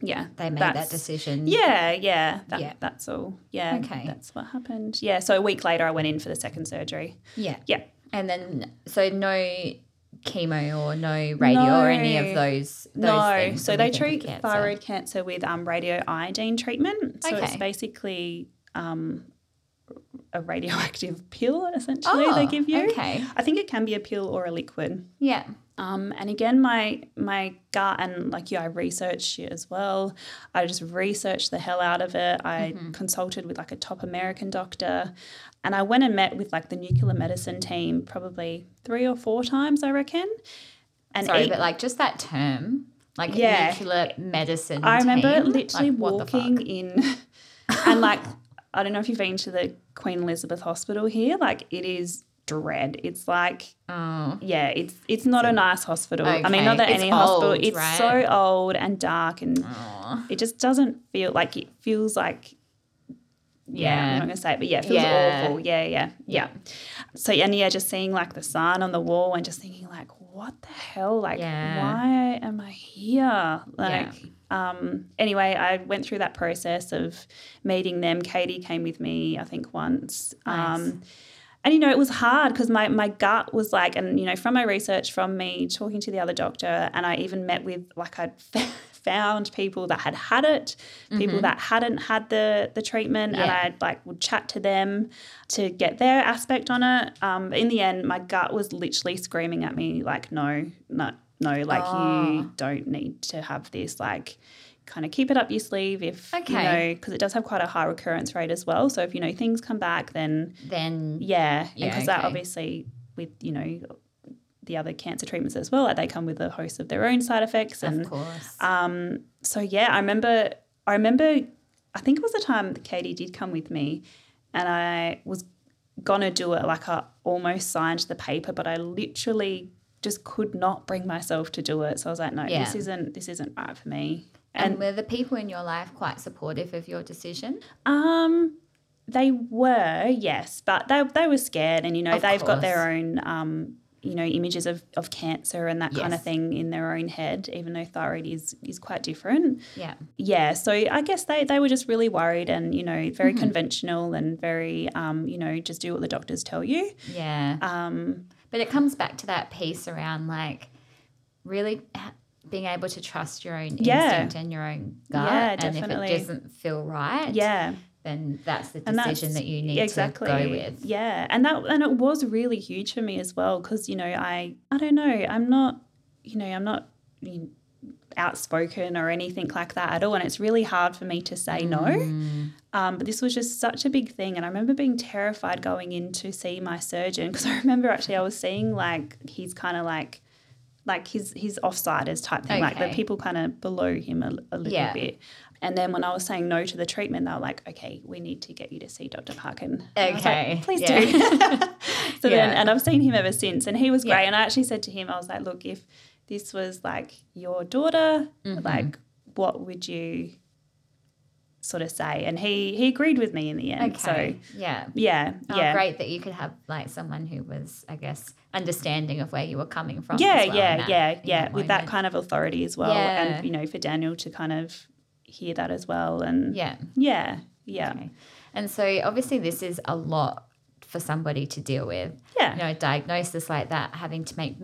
yeah, Mm-hmm. They made that decision. Yeah, yeah, that, Yeah. that's all. Yeah, Okay. that's what happened. Yeah, so a week later, I went in for the second surgery. Yeah. Yeah. And then, so no chemo or no radio or any of those. those no, so they we think of treat thyroid cancer with um, radioiodine treatment. So it's basically um, a radioactive pill, essentially, they Oh, give you. okay. I think it can be a pill or a liquid. Yeah. Um, and again, my my gut and like yeah, I researched it as well. I just researched the hell out of it. I Mm-hmm. consulted with like a top American doctor, and I went and met with like the nuclear medicine team probably three or four times, I reckon. And Sorry, each- but like just that term, like Yeah. nuclear medicine. I remember team, literally like, what the fuck? walking in, [LAUGHS] and like I don't know if you've been to the Queen Elizabeth Hospital here. Like it is dread. It's like Oh, yeah, it's it's not a nice hospital. I mean, not that It's any hospital. It's right? so old and dark, and it just doesn't feel like it feels like. Yeah, Yeah. I'm not gonna say it, but yeah, it feels Yeah. awful. Yeah, yeah, yeah. So and yeah, just seeing like the sign on the wall and just thinking like, what the hell? Like, Yeah. why am I here? Like, um. Anyway, I went through that process of meeting them. Katie came with me, I think, once. Nice. Um, and you know, it was hard because my my gut was like, and you know, from my research, from me talking to the other doctor, and I even met with like I'd [LAUGHS] found people that had had it, people that hadn't had the the treatment, and I'd like would chat to them to get their aspect on it. Um, but in the end, my gut was literally screaming at me like, no, no, no, like Oh. you don't need to have this, like. Kind of keep it up your sleeve if you Okay. know because it does have quite a high recurrence rate as well. So if you know things come back, then Then yeah, Yeah, because that obviously with you know the other cancer treatments as well, like they come with a host of their own side effects, and of course. um, so yeah, I remember, I remember, I think it was the time that Katie did come with me, and I was gonna do it. Like I almost signed the paper, but I literally just could not bring myself to do it. So I was like, no, Yeah. this isn't this isn't right for me. And, And were the people in your life quite supportive of your decision? um, they were yes, but they they were scared, and you know Of they've got their own um. You know, images of, of cancer and that kind of thing in their own head, even though thyroid is is quite different. Yeah. yeah so i guess they, they were just really worried and you know very Mm-hmm. conventional and very um, you know just do what the doctors tell you Yeah. um, But it comes back to that piece around like really being able to trust your own Yeah. instinct and your own gut. Yeah, And if it doesn't feel right, yeah then that's the and that's decision that you need exactly to go with. yeah and that and it was really huge for me as well because you know i i don't know i'm not you know i'm not you know, outspoken or anything like that at all and it's really hard for me to say no Mm. Um, but this was just such a big thing. And I remember being terrified going in to see my surgeon because [LAUGHS] I remember actually I was seeing like he's kind of like, like his his offsiders type thing, like the people kind of below him a, a little Yeah. bit. And then when I was saying no to the treatment, they were like, "Okay, we need to get you to see Dr. Parkin." Was like, Okay, please yeah. do. [LAUGHS] so then, and I've seen him ever since, and he was Yeah. great. And I actually said to him, I was like, "Look, if this was like your daughter, Mm-hmm. like, what would you?" Sort of say and he he agreed with me in the end Okay. so yeah. yeah Oh, yeah great that you could have like someone who was, I guess, understanding of where you were coming from. yeah well yeah that- yeah yeah with that kind of authority as well Yeah. and you know for daniel to kind of hear that as well and Yeah. yeah yeah Okay. And so obviously this is a lot for somebody to deal with. yeah You know, a diagnosis like that, having to make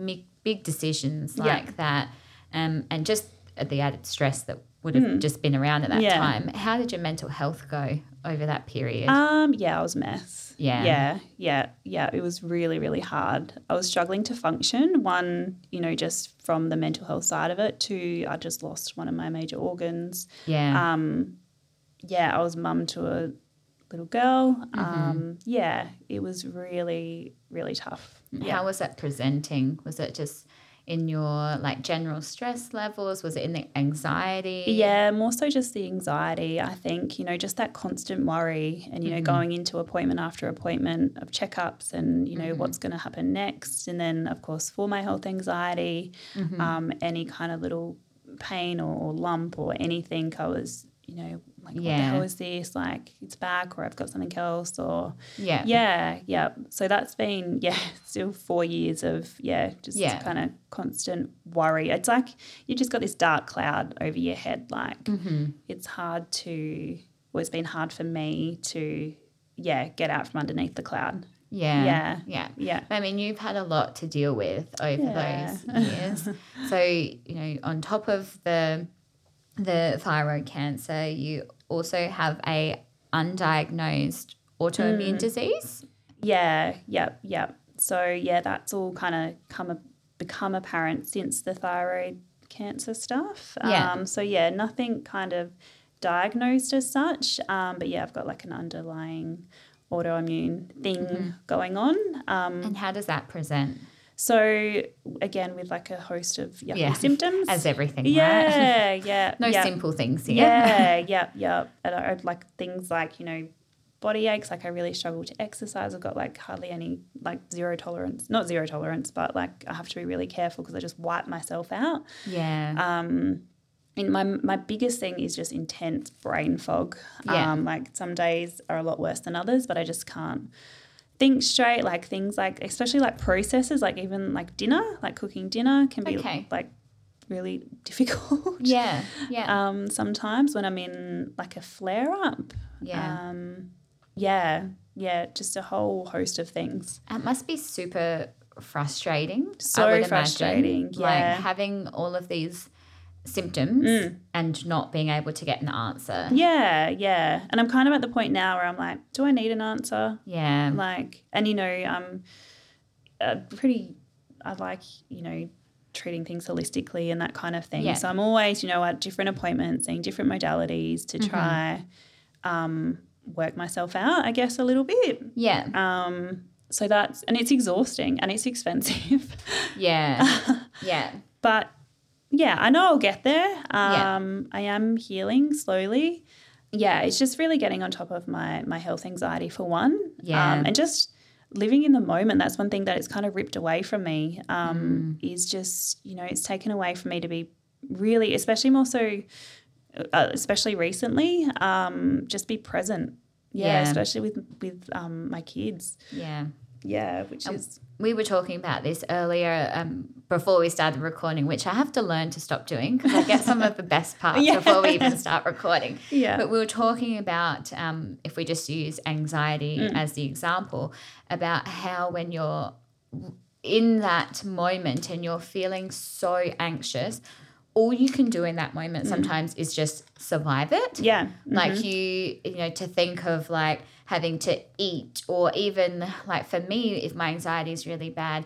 big decisions Yeah. like that, um, and just the added stress that would have just been around at that Mm. Yeah. time. How did your mental health go over that period? Um, yeah, I was a mess. Yeah. Yeah, yeah, yeah. It was really, really hard. I was struggling to function. One, you know, just from the mental health side of it. Two, I just lost one of my major organs. yeah. Um, yeah, I was mum to a little girl. Mm-hmm. Um, yeah, it was really, really tough. Yeah. How was that presenting? Was it just in your like general stress levels? Was it in the anxiety? Yeah, more so just the anxiety. I think, you know, just that constant worry and, you know, mm-hmm. going into appointment after appointment of checkups and, you know, what's mm-hmm. going to happen next. And then, of course, for my health anxiety, mm-hmm. um, any kind of little pain or, or lump or anything, I was, you know, like what the hell is this? Like it's back, or I've got something else, or Yeah. yeah, yeah. So that's been [LAUGHS] yeah, still four years of yeah, just Yeah. kind of constant worry. It's like you just got this dark cloud over your head. Like Mm-hmm. it's hard to. Well, it's been hard for me to yeah get out from underneath the cloud. Yeah. Yeah. Yeah. Yeah. I mean, you've had a lot to deal with over Yeah. those [LAUGHS] years. so, you know, on top of the the thyroid cancer, you also have a undiagnosed autoimmune Mm. disease. Yeah, yep, yep. So yeah, that's all kind of come become apparent since the thyroid cancer stuff. Yeah. Um, so yeah, nothing kind of diagnosed as such. Um, but yeah, I've got like an underlying autoimmune thing Mm-hmm. going on. Um, And how does that present? So again, with like a host of yucky Yeah, symptoms. As everything, right? yeah, yeah. [LAUGHS] No yeah. simple things here. Yeah, [LAUGHS] yeah, yeah. And I, like things like, you know, body aches. Like I really struggle to exercise. I've got like hardly any, like zero tolerance. Not zero tolerance, but like I have to be really careful because I just wipe myself out. Yeah. Um, and my, my biggest thing is just intense brain fog. Yeah. Um, like some days are a lot worse than others, but I just can't think straight. Like things like, especially like processes, like even like dinner, like cooking dinner can be Okay. like really [LAUGHS] difficult yeah. Yeah. um, sometimes when I'm in like a flare up. yeah. Um, yeah, yeah, just a whole host of things. It must be super frustrating. So would imagine. frustrating, yeah. Like having all of these symptoms Mm. and not being able to get an answer. Yeah, yeah. And I'm kind of at the point now where I'm like, do I need an answer? Yeah. Like, and you know, I'm uh, pretty, I like, you know, treating things holistically and that kind of thing. Yeah. So I'm always, you know, at different appointments, seeing different modalities to Mm-hmm. try um, work myself out, I guess, a little bit. Yeah. Um, so that's and it's exhausting and it's [LAUGHS] expensive. Yeah. [LAUGHS] yeah. but yeah, I know I'll get there. Yeah. Um, I am healing slowly. Yeah, it's just really getting on top of my my health anxiety for one. Yeah. Um, and just living in the moment. That's one thing that it's kind of ripped away from me. Um, Mm. Is just you know it's taken away from me to be really, especially more so, uh, especially recently. Um, just be present. Yeah, Yeah. especially with with um, my kids. Yeah. Yeah, which is We were talking about this earlier um, before we started recording, which I have to learn to stop doing because I get some of the best [LAUGHS] parts Yeah. before we even start recording. yeah. But we were talking about, um, if we just use anxiety Mm. as the example, about how when you're in that moment and you're feeling so anxious, all you can do in that moment sometimes is just survive it. Mm. yeah. Like you, you know, to think of like having to eat, or even like for me, if my anxiety is really bad,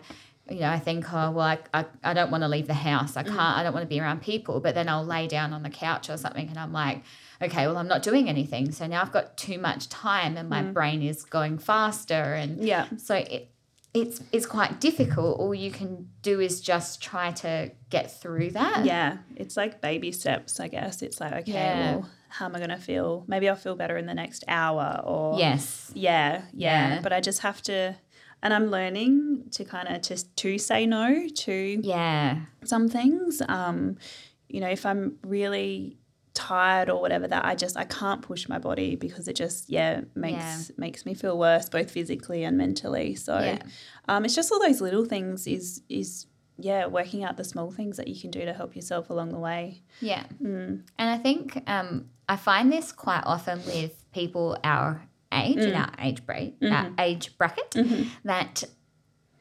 you know, I think, oh, well, I, I, I don't want to leave the house. I mm. can't, I don't want to be around people. But then I'll lay down on the couch or something and I'm like, okay, well, I'm not doing anything. So now I've got too much time and my mm. brain is going faster. And Yeah. so it, it's, it's quite difficult. All you can do is just try to get through that. Yeah, it's like baby steps, I guess. It's like, okay, Yeah. well, how am I going to feel? Maybe I'll feel better in the next hour or Yes. Yeah, yeah, Yeah. But I just have to and I'm learning to kind of just to say no to Yeah. some things. Um, you know, if I'm really tired or whatever that I just I can't push my body because it just yeah makes Yeah. makes me feel worse both physically and mentally. So Yeah. um, it's just all those little things is is yeah working out the small things that you can do to help yourself along the way. Yeah. Mm. And I think um, I find this quite often with people our age Mm. in our age bracket, Mm-hmm. age bracket, that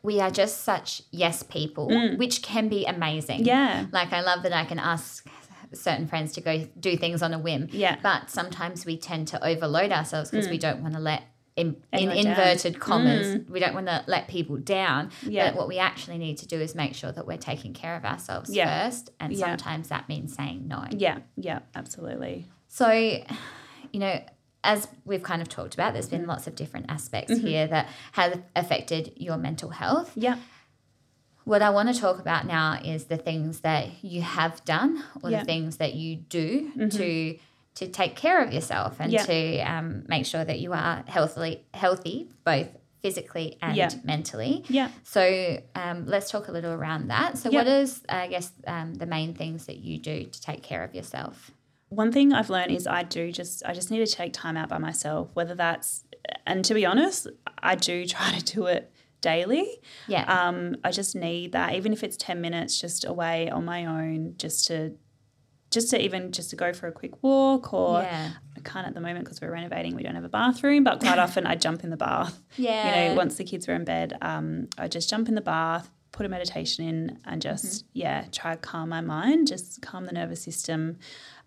we are just such yes people, which can be amazing. Mm. Yeah. Like I love that I can ask certain friends to go do things on a whim. Yeah. Mm. But sometimes we tend to overload ourselves because we don't want to let in, in inverted commas, we don't want to let people down. Yeah. But what we actually need to do is make sure that we're taking care of ourselves Yeah. first. And Yeah. sometimes that means saying no. Yeah, yeah, absolutely. So, you know, as we've kind of talked about, there's been lots of different aspects Mm-hmm. here that have affected your mental health. Yeah. What I want to talk about now is the things that you have done or Yeah. the things that you do to to take care of yourself and Yeah. to um, make sure that you are healthily healthy both physically and Yeah. mentally. Yeah. So um, let's talk a little around that. So Yeah. what is I guess um, the main things that you do to take care of yourself? One thing I've learned is I do just I just need to take time out by myself, whether that's and to be honest, I do [LAUGHS] try to do it daily. Yeah. Um, I just need that, even if it's ten minutes, just away on my own, just to just to even just to go for a quick walk or yeah. I can't at the moment because we're renovating. We don't have a bathroom, but quite [LAUGHS] often I jump in the bath. Yeah. You know, once the kids were in bed, um, I just jump in the bath, put a meditation in, and just yeah, try to calm my mind, just calm the nervous system.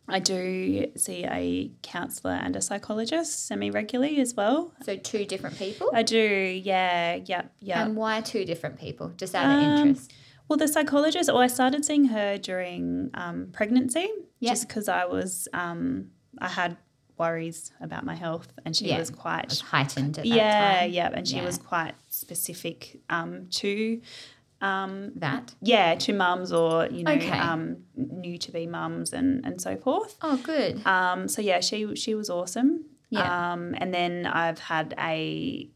I do see a counsellor and a psychologist semi regularly as well. So two different people. I do, yeah, yep, yep. and why two different people? Just out of Um, interest. Well, the psychologist, well, I started seeing her during um, pregnancy Yeah. just because I was, um, I had worries about my health and she Yeah. was quite, was heightened at that yeah, time. yeah. And she Yeah. was quite specific um, to, um, That. yeah, to mums or, you know, Okay. um, new to be mums and, and so forth. Oh, good. Um, so yeah, she she was awesome. Yeah. Um, and then I've had a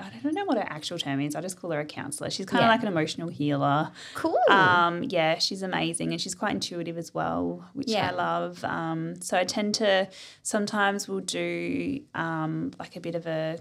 I don't know what her actual term is. I just call her a counselor. She's kind of like an emotional healer. Cool. Um, yeah, she's amazing and she's quite intuitive as well, which Yeah. I love. Um, so I tend to sometimes we'll do um, like a bit of a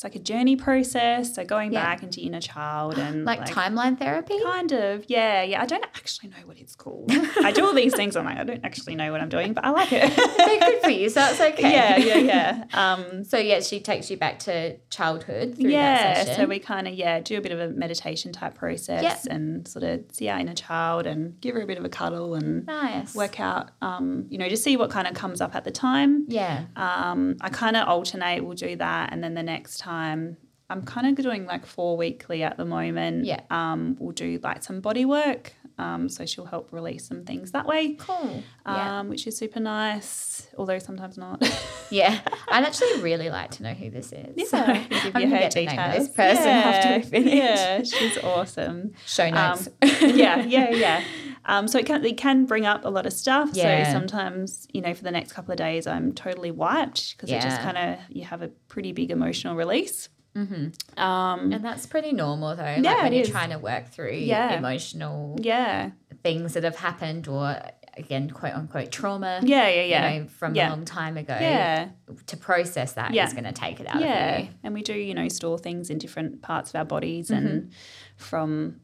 it's like a journey process. So going Yeah. back into inner child and [GASPS] like, timeline therapy. Kind of, yeah, yeah. I don't actually know what it's called. [LAUGHS] I do all these things. I'm like, I don't actually know what I'm doing, but I like it. [LAUGHS] They're good for you, so it's [LAUGHS] okay. yeah, yeah, yeah. Um, So yeah, she takes you back to childhood through yeah, so we kind of yeah do a bit of a meditation type process and sort of see our inner child and give her a bit of a cuddle and nice. work out, um, you know, just see what kind of comes up at the time. Yeah. Um, I kind of alternate. We'll do that, and then the next time. I'm kind of doing like four weekly at the moment. Yeah. Um, we'll do like some body work. Um, so she'll help release some things that way. Cool. um, yeah. which is super nice, although sometimes not. [LAUGHS] Yeah. I'd actually really like to know who this is. Yeah, So [LAUGHS] give I'm you her get the name details. this person after we finish. Yeah, she's awesome. Show Um, notes. [LAUGHS] yeah, yeah, yeah. Um, so it can it can bring up a lot of stuff. Yeah. So sometimes you know for the next couple of days I'm totally wiped because it just kind of you have a pretty big emotional release. Mm-hmm. Um, and that's pretty normal though. Yeah, like when you're is. trying to work through Yeah. emotional yeah, things that have happened or again quote unquote trauma. yeah, yeah, yeah. You know, from Yeah. a long time ago. yeah. To process that is Yeah. going to take it out yeah of you. and we do you know store things in different parts of our bodies Mm-hmm. and from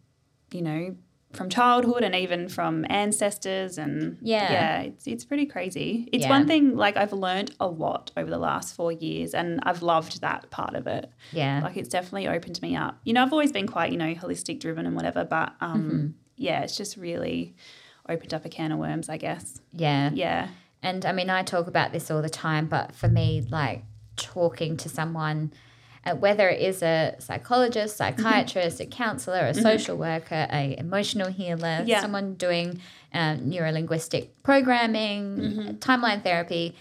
you know from childhood and even from ancestors and Yeah. yeah it's, it's pretty crazy it's Yeah. one thing like i've learned a lot over the last four years and i've loved that part of it Yeah. like it's definitely opened me up you know i've always been quite you know holistic driven and whatever but um Mm-hmm. yeah it's just really opened up a can of worms i guess yeah. yeah And I mean, I talk about this all the time, but for me, like talking to someone, whether it is a psychologist, Mm-hmm. psychiatrist, a counselor, a social worker, a emotional healer, Yeah. someone doing um, neurolinguistic programming, Mm-hmm. timeline therapy,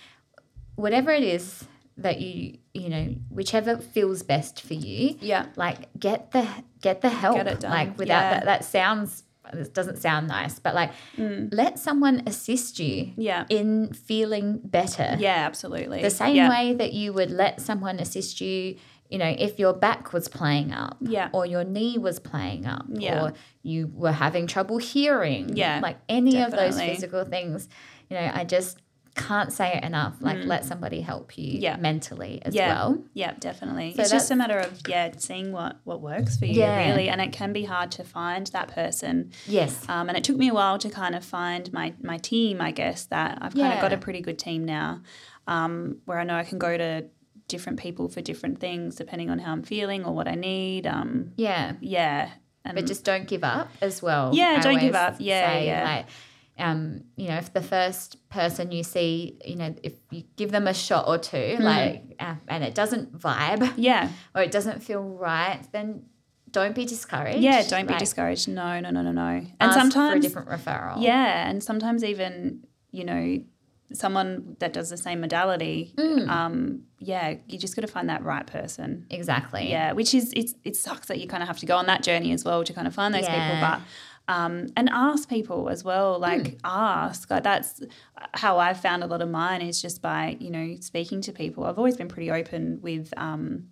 whatever it is that you you know whichever feels best for you yeah like get the get the help Get it done. like without Yeah. that that sounds this doesn't sound nice but like let someone assist you Mm. Yeah. in feeling better yeah absolutely the same yeah. way that you would let someone assist you you know if your back was playing up Yeah. or your knee was playing up Yeah. or you were having trouble hearing Yeah, like any of those physical things you know i just can't say it enough like let somebody help you Mm. Yeah. mentally as yeah. well Yeah, definitely. So it's just a matter of yeah, seeing what what works for you Yeah. really, and it can be hard to find that person. yes Um, and it took me a while to kind of find my my team. I guess that I've kind of got a pretty good team now, um, where I know I can go to different people for different things depending on how I'm feeling or what I need. Um, yeah yeah, and but just don't give up as well. Yeah, I don't give up. Yeah, yeah. Like, um, you know, if the first person you see, you know, if you give them a shot or two, Hmm. like, uh, and it doesn't vibe [LAUGHS] yeah, or it doesn't feel right, then don't be discouraged. yeah. Don't be discouraged. No, no, no, no, no. And ask for a sometimes different referral. Yeah, and sometimes even you know someone that does the same modality. Mm. Um, yeah, you just got to find that right person. exactly. Yeah, which is it's it sucks that you kind of have to go on that journey as well to kind of find those Yeah. people, but. Um, and ask people as well, like Hmm. ask. Like that's how I've found a lot of mine is just by you know speaking to people. I've always been pretty open with um,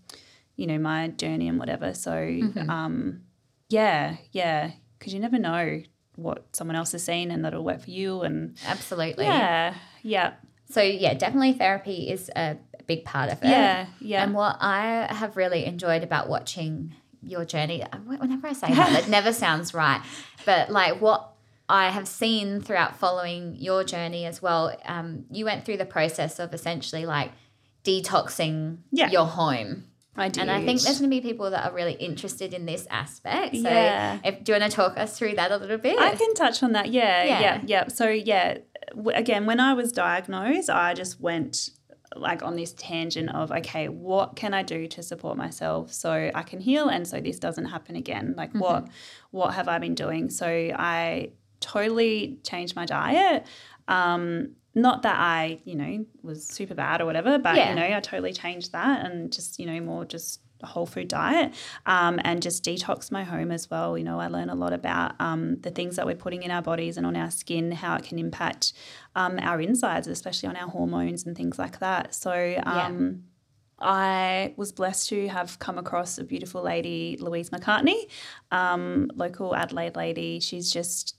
you know my journey and whatever. So Mm-hmm. um, yeah, yeah, because you never know what someone else has seen and that'll work for you. And Absolutely. yeah, yeah, So yeah, definitely therapy is a big part of it. yeah, yeah. And what I have really enjoyed about watching your journey, whenever I say that, it [LAUGHS] never sounds right, but like what I have seen throughout following your journey as well, um, you went through the process of essentially like detoxing Yeah. your home. I did. And I think there's going to be people that are really interested in this aspect. So, Yeah. if, do you want to talk us through that a little bit? I can touch on that. Yeah, Yeah. yeah, yeah. So yeah, w- again, when I was diagnosed, I just went like on this tangent of okay, what can I do to support myself so I can heal and so this doesn't happen again? Like what what have I been doing? So I totally changed my diet. Um, not that I, you know, was super bad or whatever, but Yeah. you know, I totally changed that and just, you know, more just a whole food diet um, and just detox my home as well. You know, I learn a lot about um, the things that we're putting in our bodies and on our skin, how it can impact um, our insides, especially on our hormones and things like that. So, um, I was blessed to have come across a beautiful lady, Louise Macartney, um, local Adelaide lady. She's just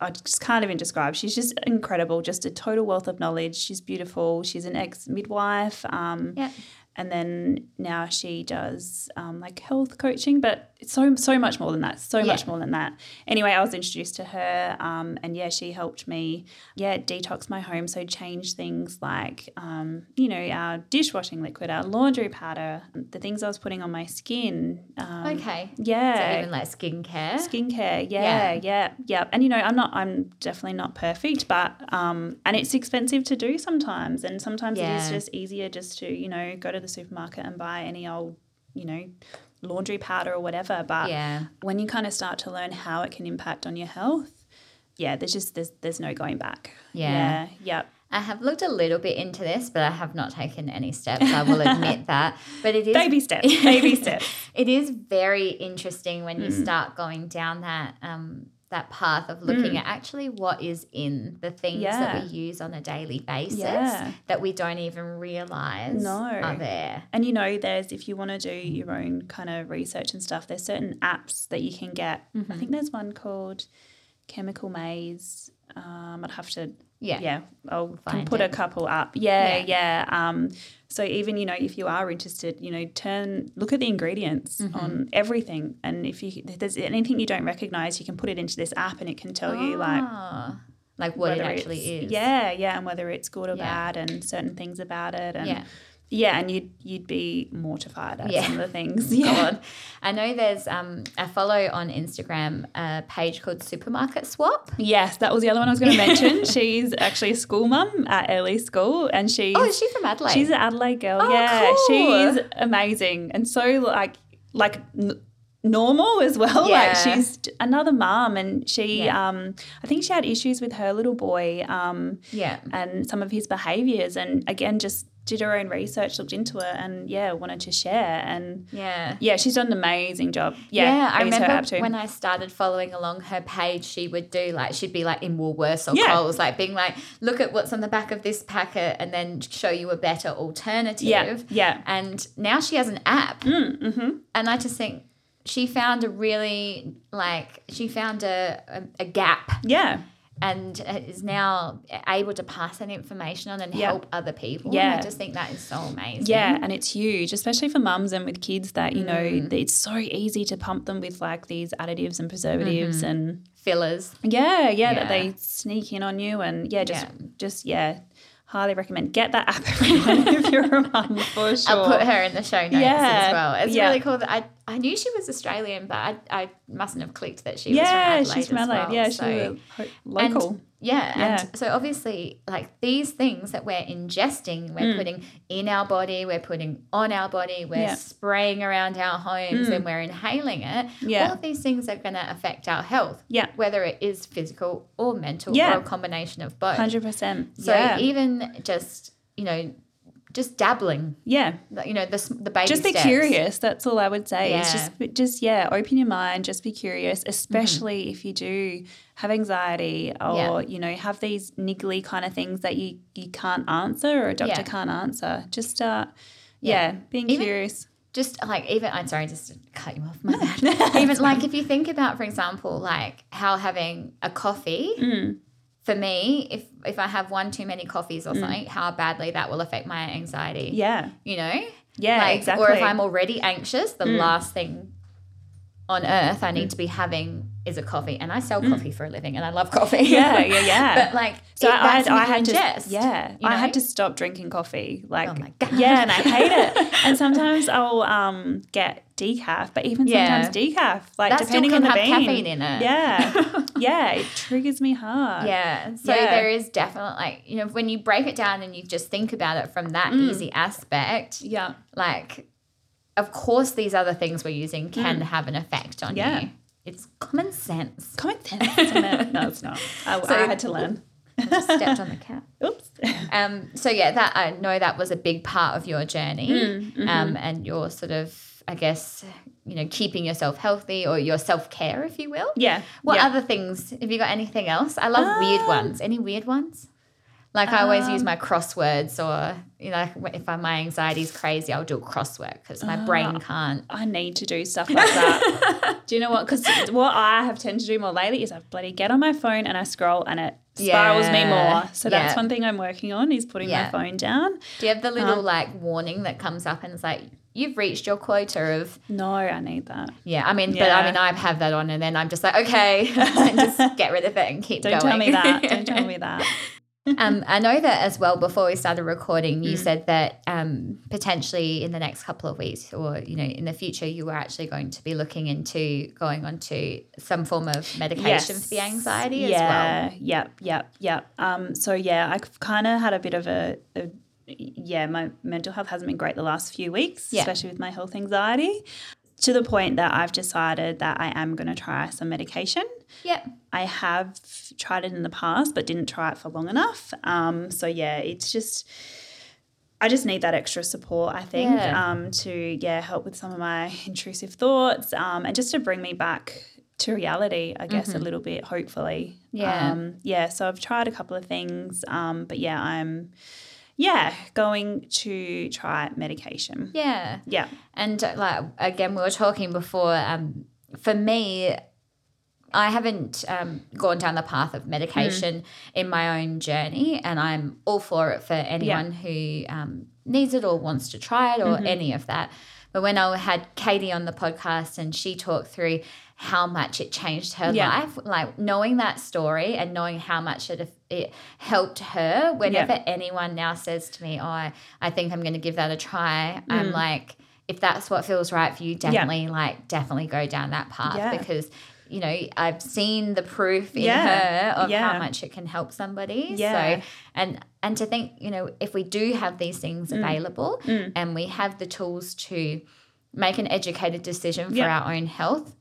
I just can't even describe. She's just incredible, just a total wealth of knowledge. She's beautiful. She's an ex midwife. Um, Yeah. And then now she does um, like health coaching, but so so much more than that. So Yeah. much more than that. Anyway, I was introduced to her, um, and yeah, she helped me, yeah, detox my home. So change things like, um, you know, our dishwashing liquid, our laundry powder, the things I was putting on my skin. Um, okay. Yeah. So even like skincare. Skincare, Yeah. yeah, yeah, yeah, And you know, I'm not, I'm definitely not perfect, but um, and it's expensive to do sometimes, and sometimes it Yeah. is just easier just to you know go to the supermarket and buy any old, you know, laundry powder or whatever. But yeah. when you kind of start to learn how it can impact on your health, yeah, there's just there's there's no going back. Yeah. yeah, yeah. I have looked a little bit into this, but I have not taken any steps. I will [LAUGHS] admit that. But it is Baby steps, baby [LAUGHS] steps. it is very interesting when Mm. you start going down that um, that path of looking at actually what is in the things that Mm. We use on a daily basis Yeah. that we don't even realize No. are there. And you know, there's if you want to do your own kind of research and stuff, there's certain apps that you can get. Mm-hmm. I think there's one called Chemical Maze. Um, I'd have to, Yeah. yeah, I'll put it. a couple up. Yeah, Yeah. yeah. Um, so even you know, if you are interested, you know, turn look at the ingredients Mm-hmm. on everything, and if you if there's anything you don't recognize, you can put it into this app, and it can tell you like Ah, like what it actually is. Yeah, yeah, and whether it's good or Yeah. bad, and certain things about it, and Yeah. Yeah, and you'd you'd be mortified at Yeah. some of the things. [LAUGHS] Yeah, God. I know there's um I follow on Instagram a page called Supermarket Swap. yes, that was the other one I was going to mention. [LAUGHS] she's actually a school mum at early school, and she's Oh, is she from Adelaide? she's an Adelaide girl. Oh, yeah, cool. she's amazing and so like like. N- normal as well [LAUGHS] Yeah. like she's another mom and she Yeah. um i think she had issues with her little boy um yeah. and some of his behaviors and again just did her own research looked into it and yeah wanted to share and Yeah. yeah she's done an amazing job yeah, Yeah, I remember when I started following along her page, she would do like she'd be like in Woolworths or Yeah. Coles, like being like, look at what's on the back of this packet, and then show you a better alternative. yeah yeah And now she has an app, mm, mm-hmm. and I just think she found a really like she found a a, a gap yeah and is now able to pass that information on and Yeah. help other people. And I just think that is so amazing. yeah and it's huge especially for mums and with kids that you know Mm. that it's so easy to pump them with like these additives and preservatives and fillers. yeah, yeah Mm-hmm. Yeah. that they sneak in on you and yeah just Yeah. just yeah highly recommend get that app everyone if you're a mum for sure I'll put her in the show notes Yeah. as well. It's Yeah. really cool that I, I knew she was Australian, but I, I mustn't have clicked that she was from yeah Adelaide. she's from as Adelaide well. yeah So- she's ho- and- local yeah, Yeah. and so obviously, like these things that we're ingesting, we're putting in our body, we're putting on our body, we're Mm. Yeah. Mm. spraying around our homes, and we're inhaling it. Yeah. All of these things are going to affect our health, yeah whether it is physical or mental Yeah. or a combination of both. Hundred percent. So yeah. even just you know, just dabbling, yeah. you know, the the baby Just be steps. curious. That's all I would say. It's Yeah. just, just yeah, open your mind. Just be curious, Mm-hmm. especially if you do have anxiety or Yeah. you know have these niggly kind of things that you you can't answer or a doctor Yeah. can't answer. Just start, Yeah. yeah, being Even- curious. just like even I'm sorry, just to cut you off. My bad. even like if you think about, for example, like how having a coffee. Mm. For me, if if I have one too many coffees or something, how badly that will affect my anxiety. Yeah. You know? Yeah, Like, exactly. Or if I'm already anxious, the Mm. last thing on earth I need to be having is a coffee. And I sell coffee for a living and I love coffee. Mm. Yeah, [LAUGHS] yeah, yeah. but like, So it- I, that's I, I what you had to, yeah, you I had to stop drinking coffee. Like, Oh my God. [LAUGHS] yeah, and I hate it. and sometimes I'll um get decaf, but even Yeah. sometimes decaf, like That depending on the have bean, caffeine in it. Yeah, [LAUGHS] yeah, it triggers me hard. Yeah. So Yeah. there is definitely like, you know, when you break it down and you just think about it from that Mm. easy aspect, yeah, like of course these other things we're using can have an effect on Mm. Yeah. you. It's common sense. common sense. no, it's not. I, [LAUGHS] So- I had to learn. I just stepped on the cat. [LAUGHS] Oops. Um, so yeah, that I know that was a big part of your journey, Mm, mhm. um, and your sort of, I guess, you know, keeping yourself healthy or your self care, if you will. Yeah. What yeah. other things? Have you got anything else? I love weird Um, ones. Any weird ones? Like I always use Um, my crosswords, or you know, if I, my anxiety's crazy, I'll do a crossword because my brain Ah. can't. I need to do stuff like that. [LAUGHS] do you know what? Because what I have tended to do more lately is I bloody get on my phone and I scroll and it spirals me more. So that's Yeah. one thing I'm working on is putting Yeah. my phone down. Do you have the little Um, like warning that comes up and it's like you've reached your quota of No, I need that. yeah. I mean, but I mean, I have that on, and then I'm just like okay, and [LAUGHS] just [LAUGHS] get rid of it and keep going. Don't tell me that. Don't tell me [LAUGHS] that. um, I know that as well. Before we started recording, Mm. you said that um, potentially in the next couple of weeks, or you know, in the future, you were actually going to be looking into going onto some form of medication for the anxiety as well. yeah, Yep, yep, yep. Um, so yeah, I've kind of had a bit of a, a yeah, my mental health hasn't been great the last few weeks, Yeah. especially with my health anxiety. To the point that I've decided that I am going to try some medication. Yeah. I have tried it in the past, but didn't try it for long enough. Um, so yeah, it's just I just need that extra support. I think Yeah. um, to yeah help with some of my [LAUGHS] intrusive thoughts um, and just to bring me back to reality. I guess a little bit, hopefully. Mm-hmm. Yeah. Um, yeah. So I've tried a couple of things, um, but yeah, I'm yeah going to try medication. Yeah. Yeah. And uh, like again, we were talking before. Um, for me, I haven't um, gone down the path of medication in my own journey, and I'm all for it for anyone who um, needs it or wants to try it or any of that. But when I had Katie on the podcast and she talked through how much it changed her Yeah. life, like knowing that story and knowing how much it it helped her. Whenever anyone now says to me, "Oh, I, I think I'm going to give that a try," I'm like, if that's what feels right for you, definitely like definitely go down that path Yeah. because you know I've seen the proof in Yeah. her of Yeah. how much it can help somebody. Yeah. So and and to think, you know, if we do have these things Mm. available and we have the tools to make an educated decision for Yeah. our own health,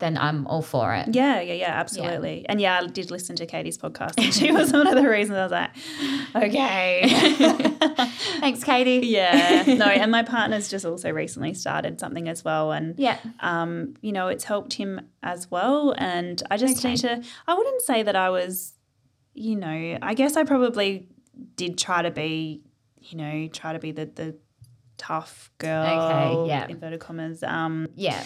then I'm all for it. Yeah, yeah, yeah, absolutely. And yeah, I did listen to Katie's podcast, and she was [LAUGHS] one of the reasons I was like, okay. [LAUGHS] Thanks, Katie. yeah, no, [LAUGHS] and my partner's just also recently started something as well, and Yeah. um, you know, it's helped him as well. And I just Okay. need to. I wouldn't say that I was, you know, I guess I probably did try to be, you know, try to be the the tough girl, Okay, yeah. inverted commas, um, Yeah.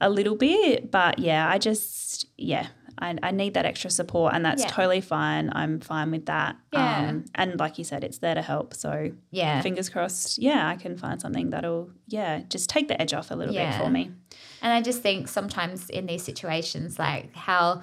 A little bit, but yeah, I just yeah, I, I need that extra support, and that's Yeah. totally fine. I'm fine with that. Yeah. Um, and like you said, it's there to help. So Yeah. fingers crossed. Yeah, I can find something that'll yeah just take the edge off a little Yeah. bit for me. And I just think sometimes in these situations, like how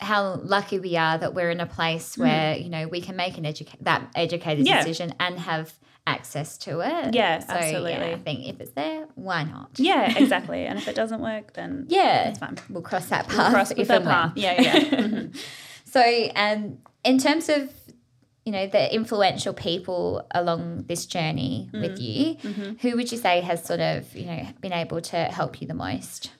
how lucky we are that we're in a place where you know we can make an educa- that educated Mm. Yeah. decision and have access to it. Yeah, so, absolutely. Yeah, I think if it's there, why not? Yeah, [LAUGHS] exactly. and if it doesn't work, then Yeah, it's fine. we'll cross that path. We'll cross if that when. path. Yeah, yeah. [LAUGHS] Mhm. So, um, in terms of you know the influential people along this journey Mm. with you, Mm-hmm. who would you say has sort of you know been able to help you the most?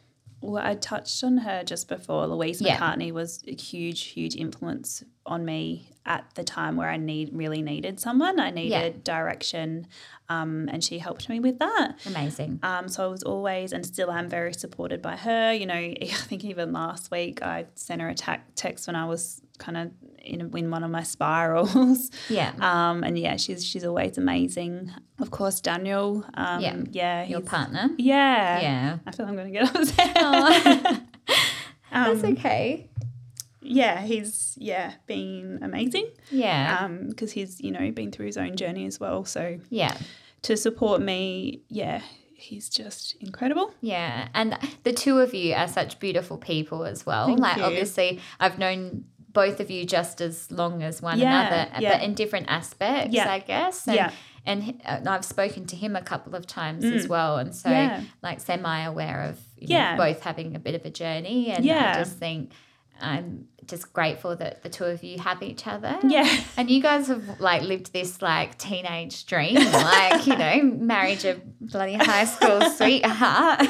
Well, I touched on her just before. Louise Yeah. Macartney was a huge, huge influence on me at the time where I need really needed someone. I needed direction, um, and she helped me with that. Amazing. Um, so I was always and still am very supported by her. You know, [LAUGHS] I think even last week I sent her a ta- text when I was kind of in, in one of my spirals. Yeah. [LAUGHS] Um, and yeah, she's she's always amazing. Of course, Daniel. Um, Yeah. yeah, Your partner. Yeah, Yeah. I feel I'm going to get upset. Oh, [LAUGHS] Um, that's okay. Yeah, he's yeah been amazing. Yeah. Um, because he's you know been through his own journey as well. So yeah. to support me, yeah, he's just incredible. Yeah, and the two of you are such beautiful people as well. Thank like you. obviously, I've known both of you just as long as one Yeah, another, yeah. but in different aspects, Yeah. I guess. And, Yeah. And and I've spoken to him a couple of times as well, and so Mm. Yeah. like semi-aware of you know, Yeah. both having a bit of a journey, and I Yeah. just think I'm just grateful that the two of you have each other. Yeah. And you guys have like lived this like teenage dream, like, you know, [LAUGHS] marriage your bloody high school [LAUGHS] sweetheart.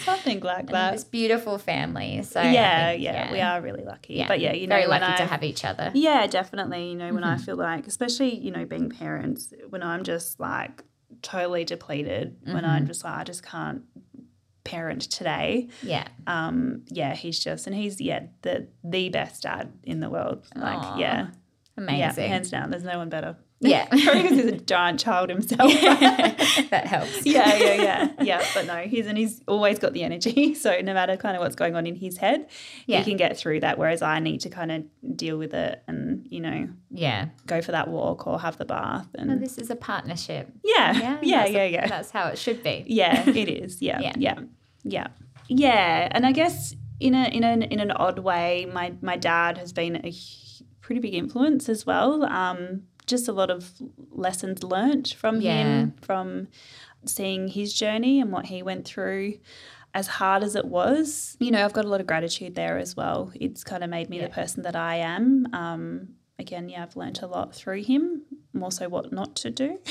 Something like And that. this beautiful family. So yeah, think, yeah, we are really lucky. Yeah. But yeah, you know, very lucky to have each other. Yeah, definitely. You know, when I Mm-hmm. feel like, especially, you know, being parents, when I'm just like totally depleted, when I'm Mm-hmm. just like, I just can't parent today. Yeah. Um, yeah, he's just, and he's, yeah, the the best dad in the world. Like, Aw, yeah. Yeah, Amazing. hands down. There's no one better. Yeah. Probably because he's a giant child himself. [LAUGHS] [LAUGHS] that helps. yeah, yeah, yeah, [LAUGHS] yeah. But no, he's and he's always got the energy. So no matter kind of what's going on in his head, Yeah. he can get through that. Whereas I need to kind of deal with it and you know Yeah. go for that walk or have the bath Well, and this is a partnership. yeah, Yeah. yeah, yeah, that's yeah, a- yeah. That's how it should be. Yeah, it is. Yeah, Yeah. yeah, yeah, yeah. And I guess in a in an in an odd way, my my dad has been a pretty big influence as well. Um, just a lot of lessons learnt from Yeah. him, from seeing his journey and what he went through. As hard as it was, you know, I've got a lot of gratitude there as well. It's kind of made me Yeah. the person that I am. Um, again, yeah, I've learnt a lot through him, more so what not to do. [LAUGHS]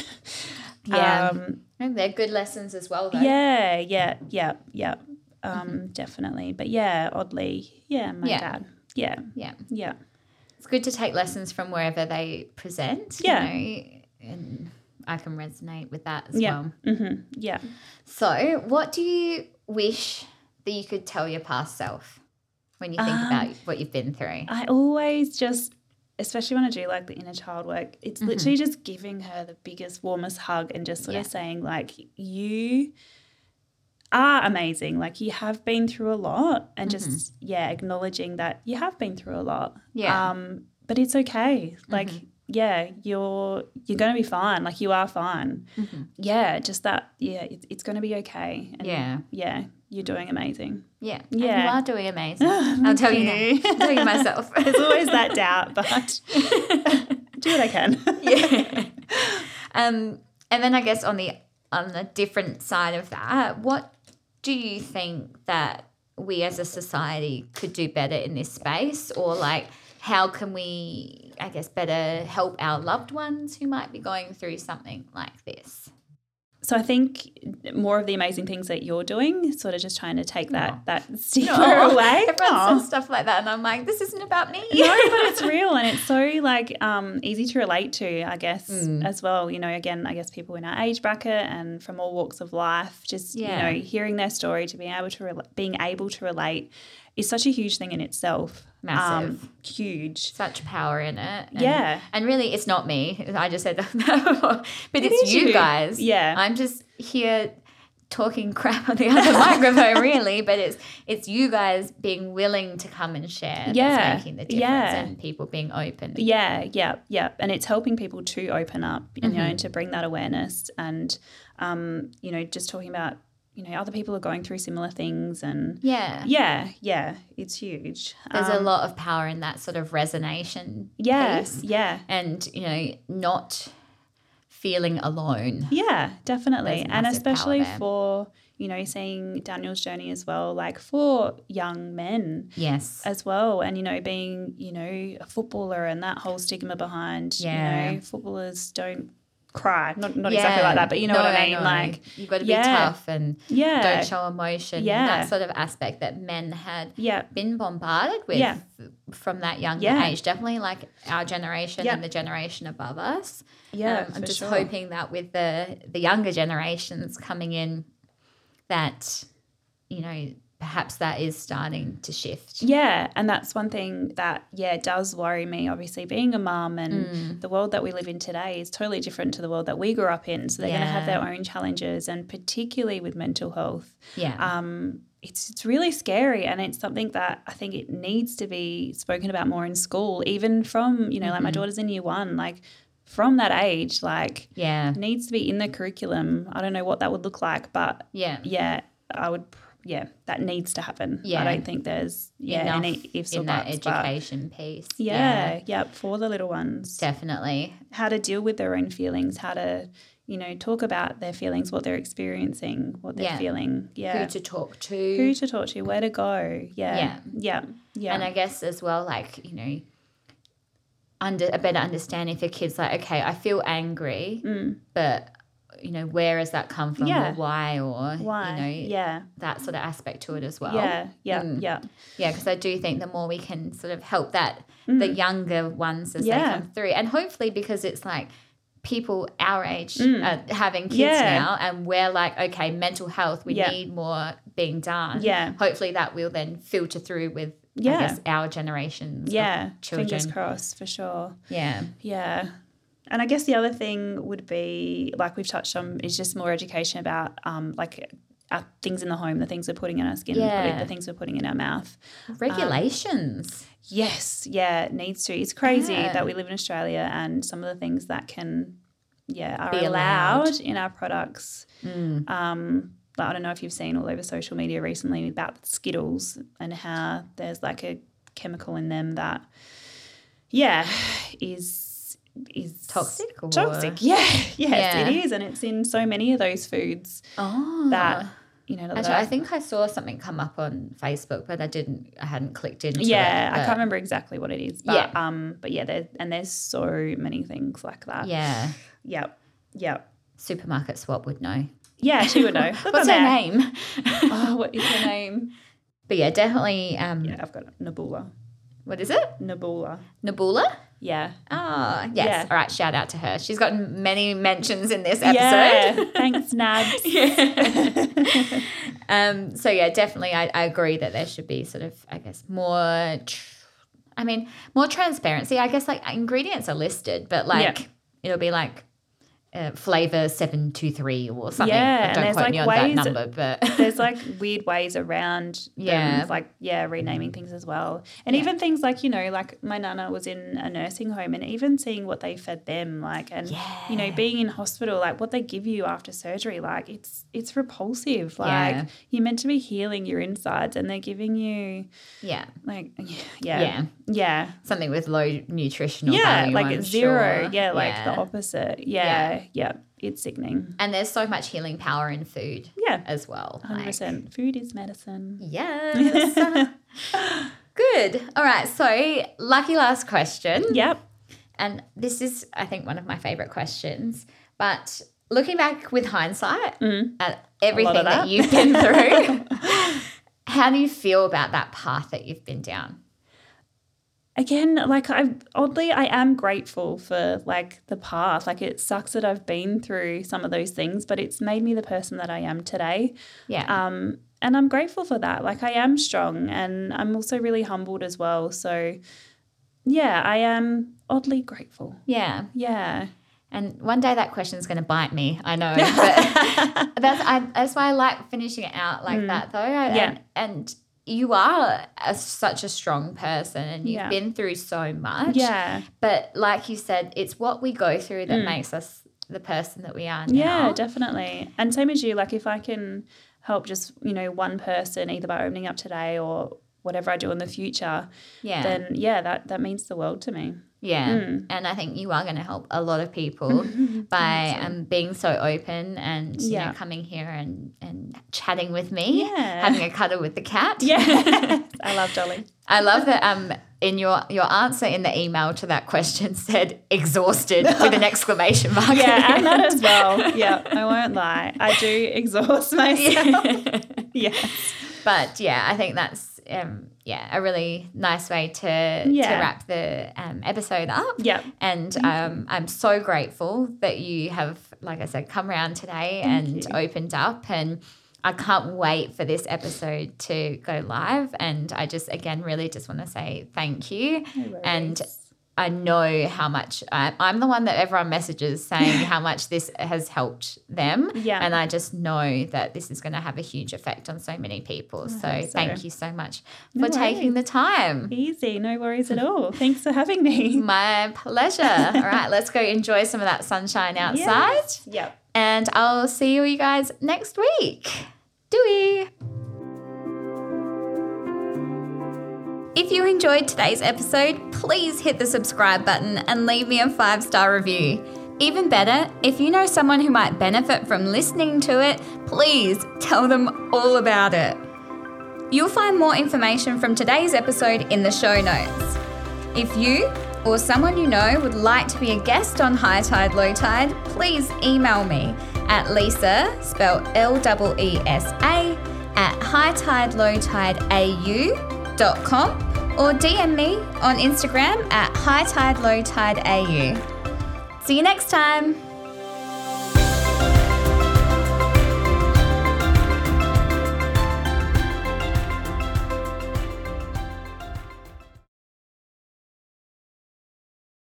Yeah. Um, And they're good lessons as well, though. yeah, yeah, yeah, yeah. Um, definitely. But yeah, oddly, yeah, my Yeah. dad. Yeah, Yeah. yeah. It's good to take lessons from wherever they present. Yeah. You know, and I can resonate with that as Yeah. well. hmm Yeah. So, what do you wish that you could tell your past self when you think Um, about what you've been through? I always just, especially when I do like the inner child work, it's Mm-hmm. literally just giving her the biggest, warmest hug and just sort Yeah. of saying, like, you are amazing. Like, you have been through a lot and just, yeah, acknowledging that you have been through a lot. Mm-hmm. Yeah. Mm-hmm. Um, but it's okay. Like, yeah, you're you're gonna be fine. Like you are fine. Yeah, just that. Yeah, it's it's gonna be okay. And Yeah. yeah, you're doing amazing. yeah. Yeah. you are doing amazing. Ah, [LAUGHS] I'll tell you, you. I'll tell you myself. [LAUGHS] There's always that [LAUGHS] doubt, but do what I can. yeah. Um, and then I guess on the on the different side of that, what do you think that we as a society could do better in this space, or like how can we, I guess, better help our loved ones who might be going through something like this? So I think more of the amazing things that you're doing, sort of just trying to take that Aw. that stigma Aw, [LAUGHS] away. Everyone Aw. says stuff like that, and I'm like, this isn't about me. no, but it's [LAUGHS] real and it's so like um, easy to relate to, I guess, Mm. as well. You know, again, I guess people in our age bracket and from all walks of life, just Yeah. you know, hearing their story to being able to rela- being able to relate is such a huge thing in itself. Massive. um, huge. Such power in it. And- Yeah. And really, it's not me. [LAUGHS] I just said that before. [LAUGHS] But It it's you you. guys. Yeah. I'm just here talking [LAUGHS] crap on the other microphone, really. But it's it's you guys being willing to come and share Yeah. that's making the difference Yeah. and people being open. Yeah, yeah, yeah. And it's helping people to open up, you know, Mm-hmm. and to bring that awareness and, um, you know, just talking about, you know, other people are going through similar things and Yeah. yeah, yeah, it's huge. There's a Um, lot of power in that sort of resonation yes piece. yeah, And, you know, not feeling alone. yeah, definitely. And especially for, you know, seeing Daniel's journey as well, like for young men Yes. as well. And, you know, being, you know, a footballer and that whole stigma behind, Yeah. you know, footballers don't cry. Not, not exactly like that, but you know No, what I mean? Like, you've got to be yeah. tough and yeah. don't show emotion. Yeah. That sort of aspect that men had Yeah. been bombarded with Yeah. from that young Yeah. age. Definitely like our generation Yeah. and the generation above us. Yeah, Um, I'm just sure. hoping that with the the younger generations coming in, that you know perhaps that is starting to shift. Yeah, and that's one thing that yeah does worry me. Obviously, being a mum and Mm. the world that we live in today is totally different to the world that we grew up in. So they're going to have their own challenges, and particularly with mental health, Yeah. um, it's it's really scary, and it's something that I think it needs to be spoken about more in school, even from you know like my Mm-hmm. daughter's in year one, like from that age, like yeah. needs to be in the curriculum. I don't know what that would look like, but Yeah. yeah, I would. Yeah, that needs to happen. Yeah. I don't think there's yeah Enough any ifs or in that buts, but education piece. yeah, yeah, for the little ones, Definitely. how to deal with their own feelings, how to you know talk about their feelings, what they're experiencing, what they're Yeah. feeling. Yeah, Who to talk to. who to talk to, where to go. Yeah, Yeah. yeah, yeah. And I guess as well, like, you know, under a better understanding for kids, like, okay, I feel angry, mm. but you know, where has that come from Mm. Yeah. or why or Why? you know, yeah, that sort of aspect to it as well. yeah, yeah, Mm. yeah, Yeah, because I do think the more we can sort of help that the younger ones as they Mm. Come through, and hopefully because it's like people our age Mm. are having kids Yeah. now, and we're like, okay, mental health, we Yeah. need more being done. Yeah. hopefully that will then filter through with I Yeah. guess our generations. yeah. children. Fingers crossed for sure. Yeah, Yeah. And I guess the other thing would be, like we've touched on, is just more education about um, like our things in the home, the things we're putting in our skin, Yeah. the things we're putting in our mouth. regulations. Yes, yeah, it needs to. It's crazy Yeah. that we live in Australia and some of the things that can, yeah, are Be allowed. allowed. in our products. Mm. Um, like, I don't know if you've seen all over social media recently about Skittles and how there's like a chemical in them that, yeah, is is Toxic or- toxic. [LAUGHS] Yeah, yes, Yeah. it is, and it's in so many of those foods Oh, that you know. Actually, I think I saw something come up on Facebook, but I didn't. I hadn't clicked into it. yeah, I can't remember exactly what it is, but Yeah. um, but yeah, there and there's so many things like that. Yeah, Yep, yep. supermarket swap would know. Yeah, she would know. [LAUGHS] What's her there. name? [LAUGHS] Oh, what is her name? But yeah, definitely. Um, Yeah, I've got it. Nabula. What is it? Nabula. Nabula. Yeah. Oh, yes. Yeah. All right. Shout out to her. She's gotten many mentions in this episode. Yeah. [LAUGHS] Thanks, Nabs. [LAUGHS] um, so yeah, definitely, I, I agree that there should be sort of, I guess, more. Tr- I mean, more transparency. I guess like ingredients are listed, but like Yeah. it'll be like uh, flavor seven two three or something. Yeah, and don't there's, quote like, me on ways- that number, but [LAUGHS] There's like weird ways around Yeah. them, like yeah, renaming things as well. And Yeah. even things like, you know, like my nana was in a nursing home and even seeing what they fed them, like and you know, being in hospital, like what they give you after surgery, like it's it's repulsive. Like Yeah. you're meant to be healing your insides and they're giving you yeah, like [LAUGHS] yeah. yeah, Yeah. Yeah. something with low nutritional Yeah, value. like I'm it's zero. sure. Yeah, like the opposite. Yeah, yeah. It's sickening. And there's so much healing power in food Yeah. as well. Hundred like- percent. Food is medicine. Yes. [LAUGHS] Good. All right. So, lucky last question. Yep. And this is, I think, one of my favorite questions. But looking back with hindsight at everything Mm. that. that. you've been through, [LAUGHS] how do you feel about that path that you've been down? Again, like I oddly I am grateful for like the path. Like it sucks that I've been through some of those things, but it's made me the person that I am today. Yeah. Um and I'm grateful for that. Like I am strong and I'm also really humbled as well. So yeah, I am oddly grateful. yeah. Yeah. And one day that question is going to bite me. I know, [LAUGHS] but [LAUGHS] that's I, that's why I like finishing it out like that, though. I, Mm. Yeah. And, and you are a, such a strong person, and you've Yeah. been through so much. Yeah. But like you said, it's what we go through that makes us the person that we are now. Mm. Yeah, definitely. And same as you, like if I can help just, you know, one person either by opening up today or whatever I do in the future, yeah. then yeah, that that means the world to me. Yeah, Mm. and I think you are going to help a lot of people [LAUGHS] by um, being so open and you Yeah. know coming here and and chatting with me, Yeah. having a cuddle with the cat. Yeah. [LAUGHS] I love Dolly. I love that. Um, in your your answer in the email to that question [LAUGHS] said exhausted with an exclamation mark. Yeah, and that as well. Yeah, I won't lie. I do exhaust myself. yes. but yeah, I think that's um, yeah a really nice way to to wrap the um, episode up. Yep. And um, I'm so grateful that you have, like I said, come around today and you. opened up. And I can't wait for this episode to go live. And I just, again, really just want to say thank you. and I know how much I, I'm the one that everyone messages saying [LAUGHS] how much this has helped them. Yeah. And I just know that this is going to have a huge effect on so many people. So, so. thank you so much for No taking the time. Easy, no worries at all. Thanks for having me. [LAUGHS] My pleasure. [LAUGHS] All right, let's go enjoy some of that sunshine outside. Yes. Yep. And I'll see you guys next week. Doei. If you enjoyed today's episode, please hit the subscribe button and leave me a five star review. Even better, if you know someone who might benefit from listening to it, please tell them all about it. You'll find more information from today's episode in the show notes. If you or someone you know would like to be a guest on High Tide Low Tide, please email me at Leesa, spelled L E E S A, at or DM me on Instagram at hightidelowtideau. See you next time.